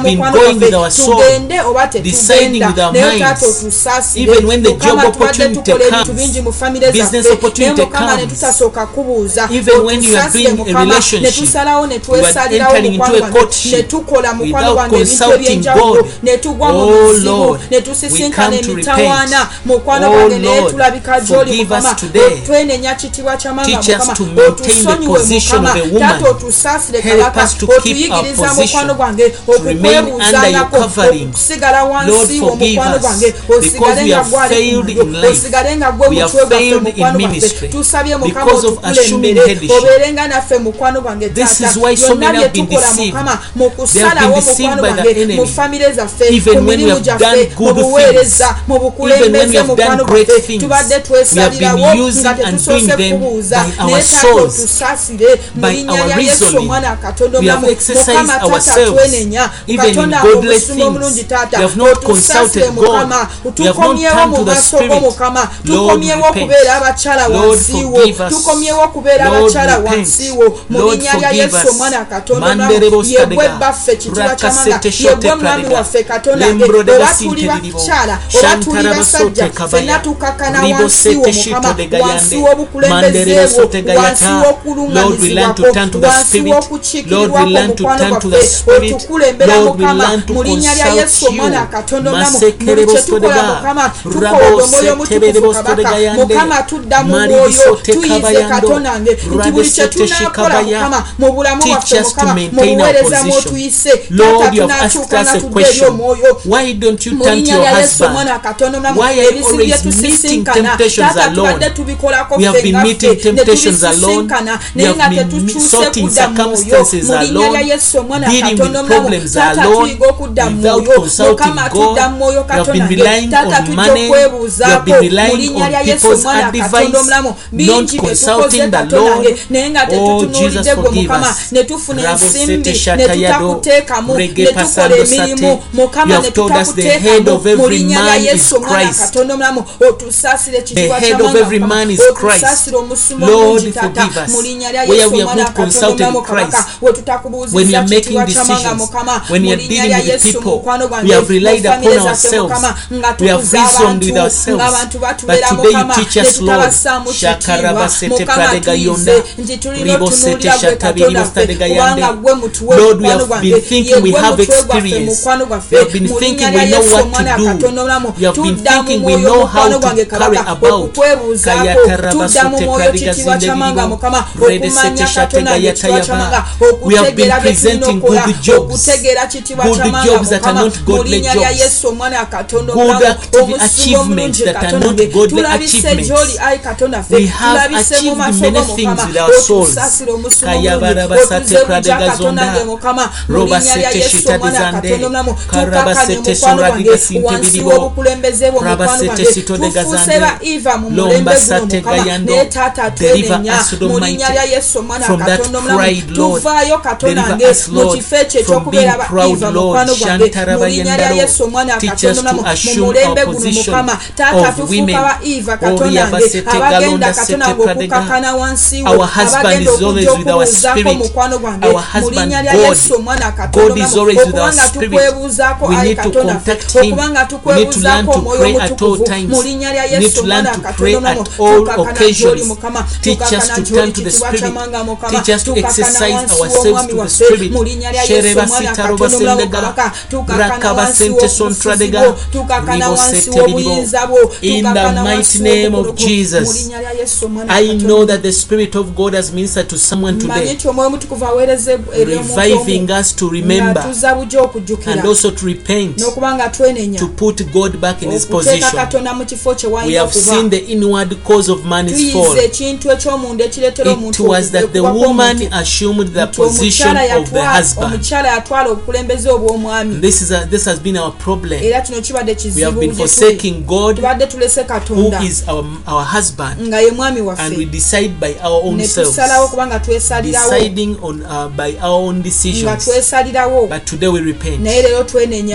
[SPEAKER 7] been
[SPEAKER 6] mukwano waffe tugende oba tetugenda. naye taata otusaasire mukama tubadde tukola ebintu bingi mu famire zaffe. naye mukama ne tutasooka kubuuza. Otusaasire mukama ne tusalawo ne twesalirawo mukwano
[SPEAKER 7] courtship
[SPEAKER 6] ne tukola mukwano gwange ebintu ebyenjawulo. Ne tugwa mu
[SPEAKER 7] Oh,
[SPEAKER 6] bizibu
[SPEAKER 7] Lord,
[SPEAKER 6] ne tusisinkana emitawaana. mukwano
[SPEAKER 7] Oh,
[SPEAKER 6] gwange naye
[SPEAKER 7] Lord,
[SPEAKER 6] tulabika gy'oli
[SPEAKER 7] us
[SPEAKER 6] mukama otwenenya kitiibwa
[SPEAKER 7] kya mama
[SPEAKER 6] mukama otusonyiwe mukama taata otusaasire kabaka otuyigiriza mukwano gwange
[SPEAKER 7] okukwebuuzanako
[SPEAKER 6] okusigala wansi
[SPEAKER 7] omukwano
[SPEAKER 6] gwange osigale nga gwali osigale nga gwe mutwe gwaffe mukwano
[SPEAKER 7] gwange
[SPEAKER 6] tusabye mukama otukulembere obeerenga naffe mukwano gwange taata byonna bye
[SPEAKER 7] tukola
[SPEAKER 6] mukama mu kusalawo mukwano gwange mu famire zaffe
[SPEAKER 7] ku
[SPEAKER 6] mirimu gyaffe mu buweereza mu bukulembeze mukwano gwaffe tubadde
[SPEAKER 7] twesalira using and doing them by our souls, by our reasoning. We have exercised ourselves, even in godless things. We have not consulted God. We have not
[SPEAKER 6] come
[SPEAKER 7] to the Spirit. Lord, repent. Lord, forgive us. Lord, repent. Lord, forgive us.
[SPEAKER 6] Manderebostabega.
[SPEAKER 7] Rakasete shote pradiga.
[SPEAKER 6] Lembrodega
[SPEAKER 7] sinte didibo.
[SPEAKER 6] Shantarabasoteka baya.
[SPEAKER 7] Ribosete
[SPEAKER 6] shite
[SPEAKER 7] Why don't
[SPEAKER 6] you
[SPEAKER 7] w'okuluŋŋamizibwa kwo
[SPEAKER 6] wansi
[SPEAKER 7] w'okukiikirirwa kw'omukwano
[SPEAKER 6] gwaffe otukulembera mukama mu linnya tubadde tubikolako
[SPEAKER 7] ffenafenasisinkana
[SPEAKER 6] naye nga tetukyuse kudda mwoyo. mu linnya lya yesu omwana katono
[SPEAKER 7] mulamu
[SPEAKER 6] taata tuyiga okudda mwoyo. Mukama tudda mwoyo
[SPEAKER 7] katonange
[SPEAKER 6] taata tujja okwebuuzaako mu linnya lya yesu omwana katonda omulamu bingi
[SPEAKER 7] byetukoze
[SPEAKER 6] katonange naye nga
[SPEAKER 7] tetutunulidde
[SPEAKER 6] gwe mukama ne tufuna ensimbi. Ne tutakuteekamu. Ne tukola emirimu. Mukama ne tutakuteekamu. mu linnya lya yesu omwana katonda omulamu otusaasire oh,
[SPEAKER 7] ekitiibwa kyama of every man is Christ. Lord, forgive us where we have not consulted Christ. When we are making decisions, when we are dealing with people, we have relied upon ourselves. We have reasoned with ourselves. But today you teach us, Lord. Shakarabasete pradega yonda. Ribosete
[SPEAKER 6] shatabiribostadega
[SPEAKER 7] yande. Lord, we have been thinking we have experience. We have been thinking we know what to do. We have been thinking we know how to carry about
[SPEAKER 6] okuddamu
[SPEAKER 7] omwoyo
[SPEAKER 6] kitiibwa kyamanga mukama okumanya katonda
[SPEAKER 7] yekitiibwa
[SPEAKER 6] kyamanga okutegeera
[SPEAKER 7] byetulinookola
[SPEAKER 6] okutegeera kitiibwa kyamanga mukama mu linnya lya yesu
[SPEAKER 7] wa
[SPEAKER 6] mulembe guno mukama naye taata
[SPEAKER 7] atwenenya
[SPEAKER 6] mu linnya lya yesu omwana katonda omulamu tuvaayo
[SPEAKER 7] katondange
[SPEAKER 6] mu kifo ekyo ekyokubeera
[SPEAKER 7] bakiva
[SPEAKER 6] mukwano gwange mu linnya lya yesu omwana katonda omulamu mu mulembe guno mukama. taata tufuuka ba eva
[SPEAKER 7] katondange
[SPEAKER 6] abagenda
[SPEAKER 7] katondange
[SPEAKER 6] okukakana wansi
[SPEAKER 7] we
[SPEAKER 6] abagenda okujja okubuuzaako mukwano gwange mu linnya lya yesu omwana katonda omulamu. okubanga tukwebuuzaako ayi katonda okubanga tukwebuuzaako omwoyo omutukuvu mu linnya lya yesu omwana katonda
[SPEAKER 7] at all occasions. Teach us to turn to the Spirit. Teach us to exercise ourselves to the Spirit. Shereba
[SPEAKER 6] sitaroba sendegala.
[SPEAKER 7] Rakaba sente
[SPEAKER 6] sontradegala.
[SPEAKER 7] Ribo
[SPEAKER 6] seteribo.
[SPEAKER 7] In the mighty name of Jesus. I know that the Spirit of God has ministered to someone today. Reviving us to remember and also to repent to put God back in his position. We have seen the inward inward cause of man's fall. It was that the woman assumed the position of the husband. This, is a, this has been our problem. We have been forsaking God, who is our, our husband, and we decide by our own selves, deciding on, uh, by our own decisions. But today we repent.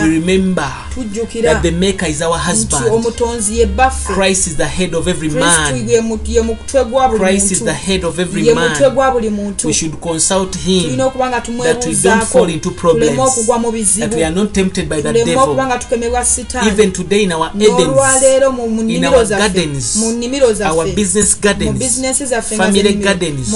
[SPEAKER 7] We remember that the Maker is our husband. Christ is the head of every
[SPEAKER 6] every
[SPEAKER 7] man. Christ is the head of every man. we should consult him that we don't fall into problems that we are not tempted by the devil. even today in our Edens in our gardens our business gardens family gardens.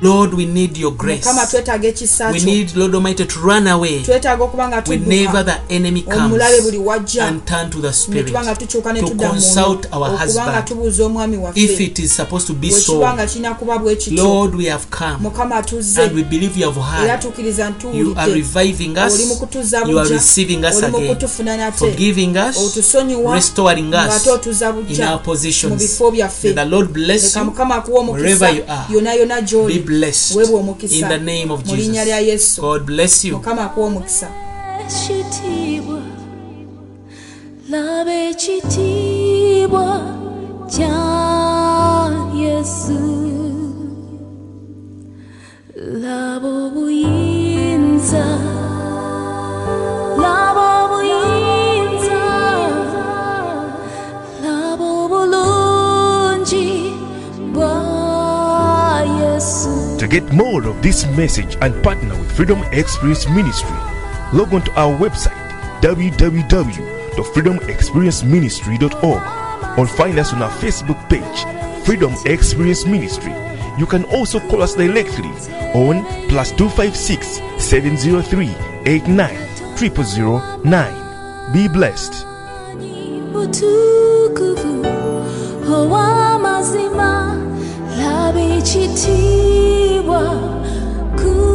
[SPEAKER 7] Lord, we need your grace.
[SPEAKER 6] mukama twetaaga ekisa
[SPEAKER 7] We
[SPEAKER 6] kyo.
[SPEAKER 7] need, Lord Almighty, to run away.
[SPEAKER 6] Twetaaga okuba nga
[SPEAKER 7] whenever the enemy comes
[SPEAKER 6] omulabe buli wajja.
[SPEAKER 7] and turn to the
[SPEAKER 6] ne
[SPEAKER 7] Spirit
[SPEAKER 6] tuba nga tukyuka ne
[SPEAKER 7] to consult our
[SPEAKER 6] okuba nga
[SPEAKER 7] husband.
[SPEAKER 6] tubuuza omwami
[SPEAKER 7] If
[SPEAKER 6] waffe
[SPEAKER 7] it is supposed to be
[SPEAKER 6] bwe
[SPEAKER 7] so,
[SPEAKER 6] kiba nga kirina kuba bwe kityo.
[SPEAKER 7] Lord, we have come
[SPEAKER 6] mukama tuzze
[SPEAKER 7] and we believe you have
[SPEAKER 6] era
[SPEAKER 7] heard.
[SPEAKER 6] tukkiriza
[SPEAKER 7] You are reviving
[SPEAKER 6] oli
[SPEAKER 7] us,
[SPEAKER 6] kutuzza
[SPEAKER 7] you are receiving us
[SPEAKER 6] oli mu
[SPEAKER 7] again,
[SPEAKER 6] kutufuna nate.
[SPEAKER 7] Forgiving us,
[SPEAKER 6] otusonyiwa.
[SPEAKER 7] Restoring us
[SPEAKER 6] otuza
[SPEAKER 7] in
[SPEAKER 6] bujja
[SPEAKER 7] our
[SPEAKER 6] mu
[SPEAKER 7] positions.
[SPEAKER 6] bifo byaffe.
[SPEAKER 7] May the Lord bless you.
[SPEAKER 6] mukama akuwa omukisa
[SPEAKER 7] wherever you are. Blessed in the name of Jesus. God bless you.
[SPEAKER 5] laba ekitiibwa kya yesu. Laba obuyinza
[SPEAKER 4] To get more of this message and partner with Freedom Experience Ministry, log on to our website www.freedomexperienceministry.org or find us on our Facebook page, Freedom Experience Ministry. You can also call us directly on plus 256 703 89 0009. Be blessed.
[SPEAKER 5] Butukuvu ow'amazima laba ekitiibwa ku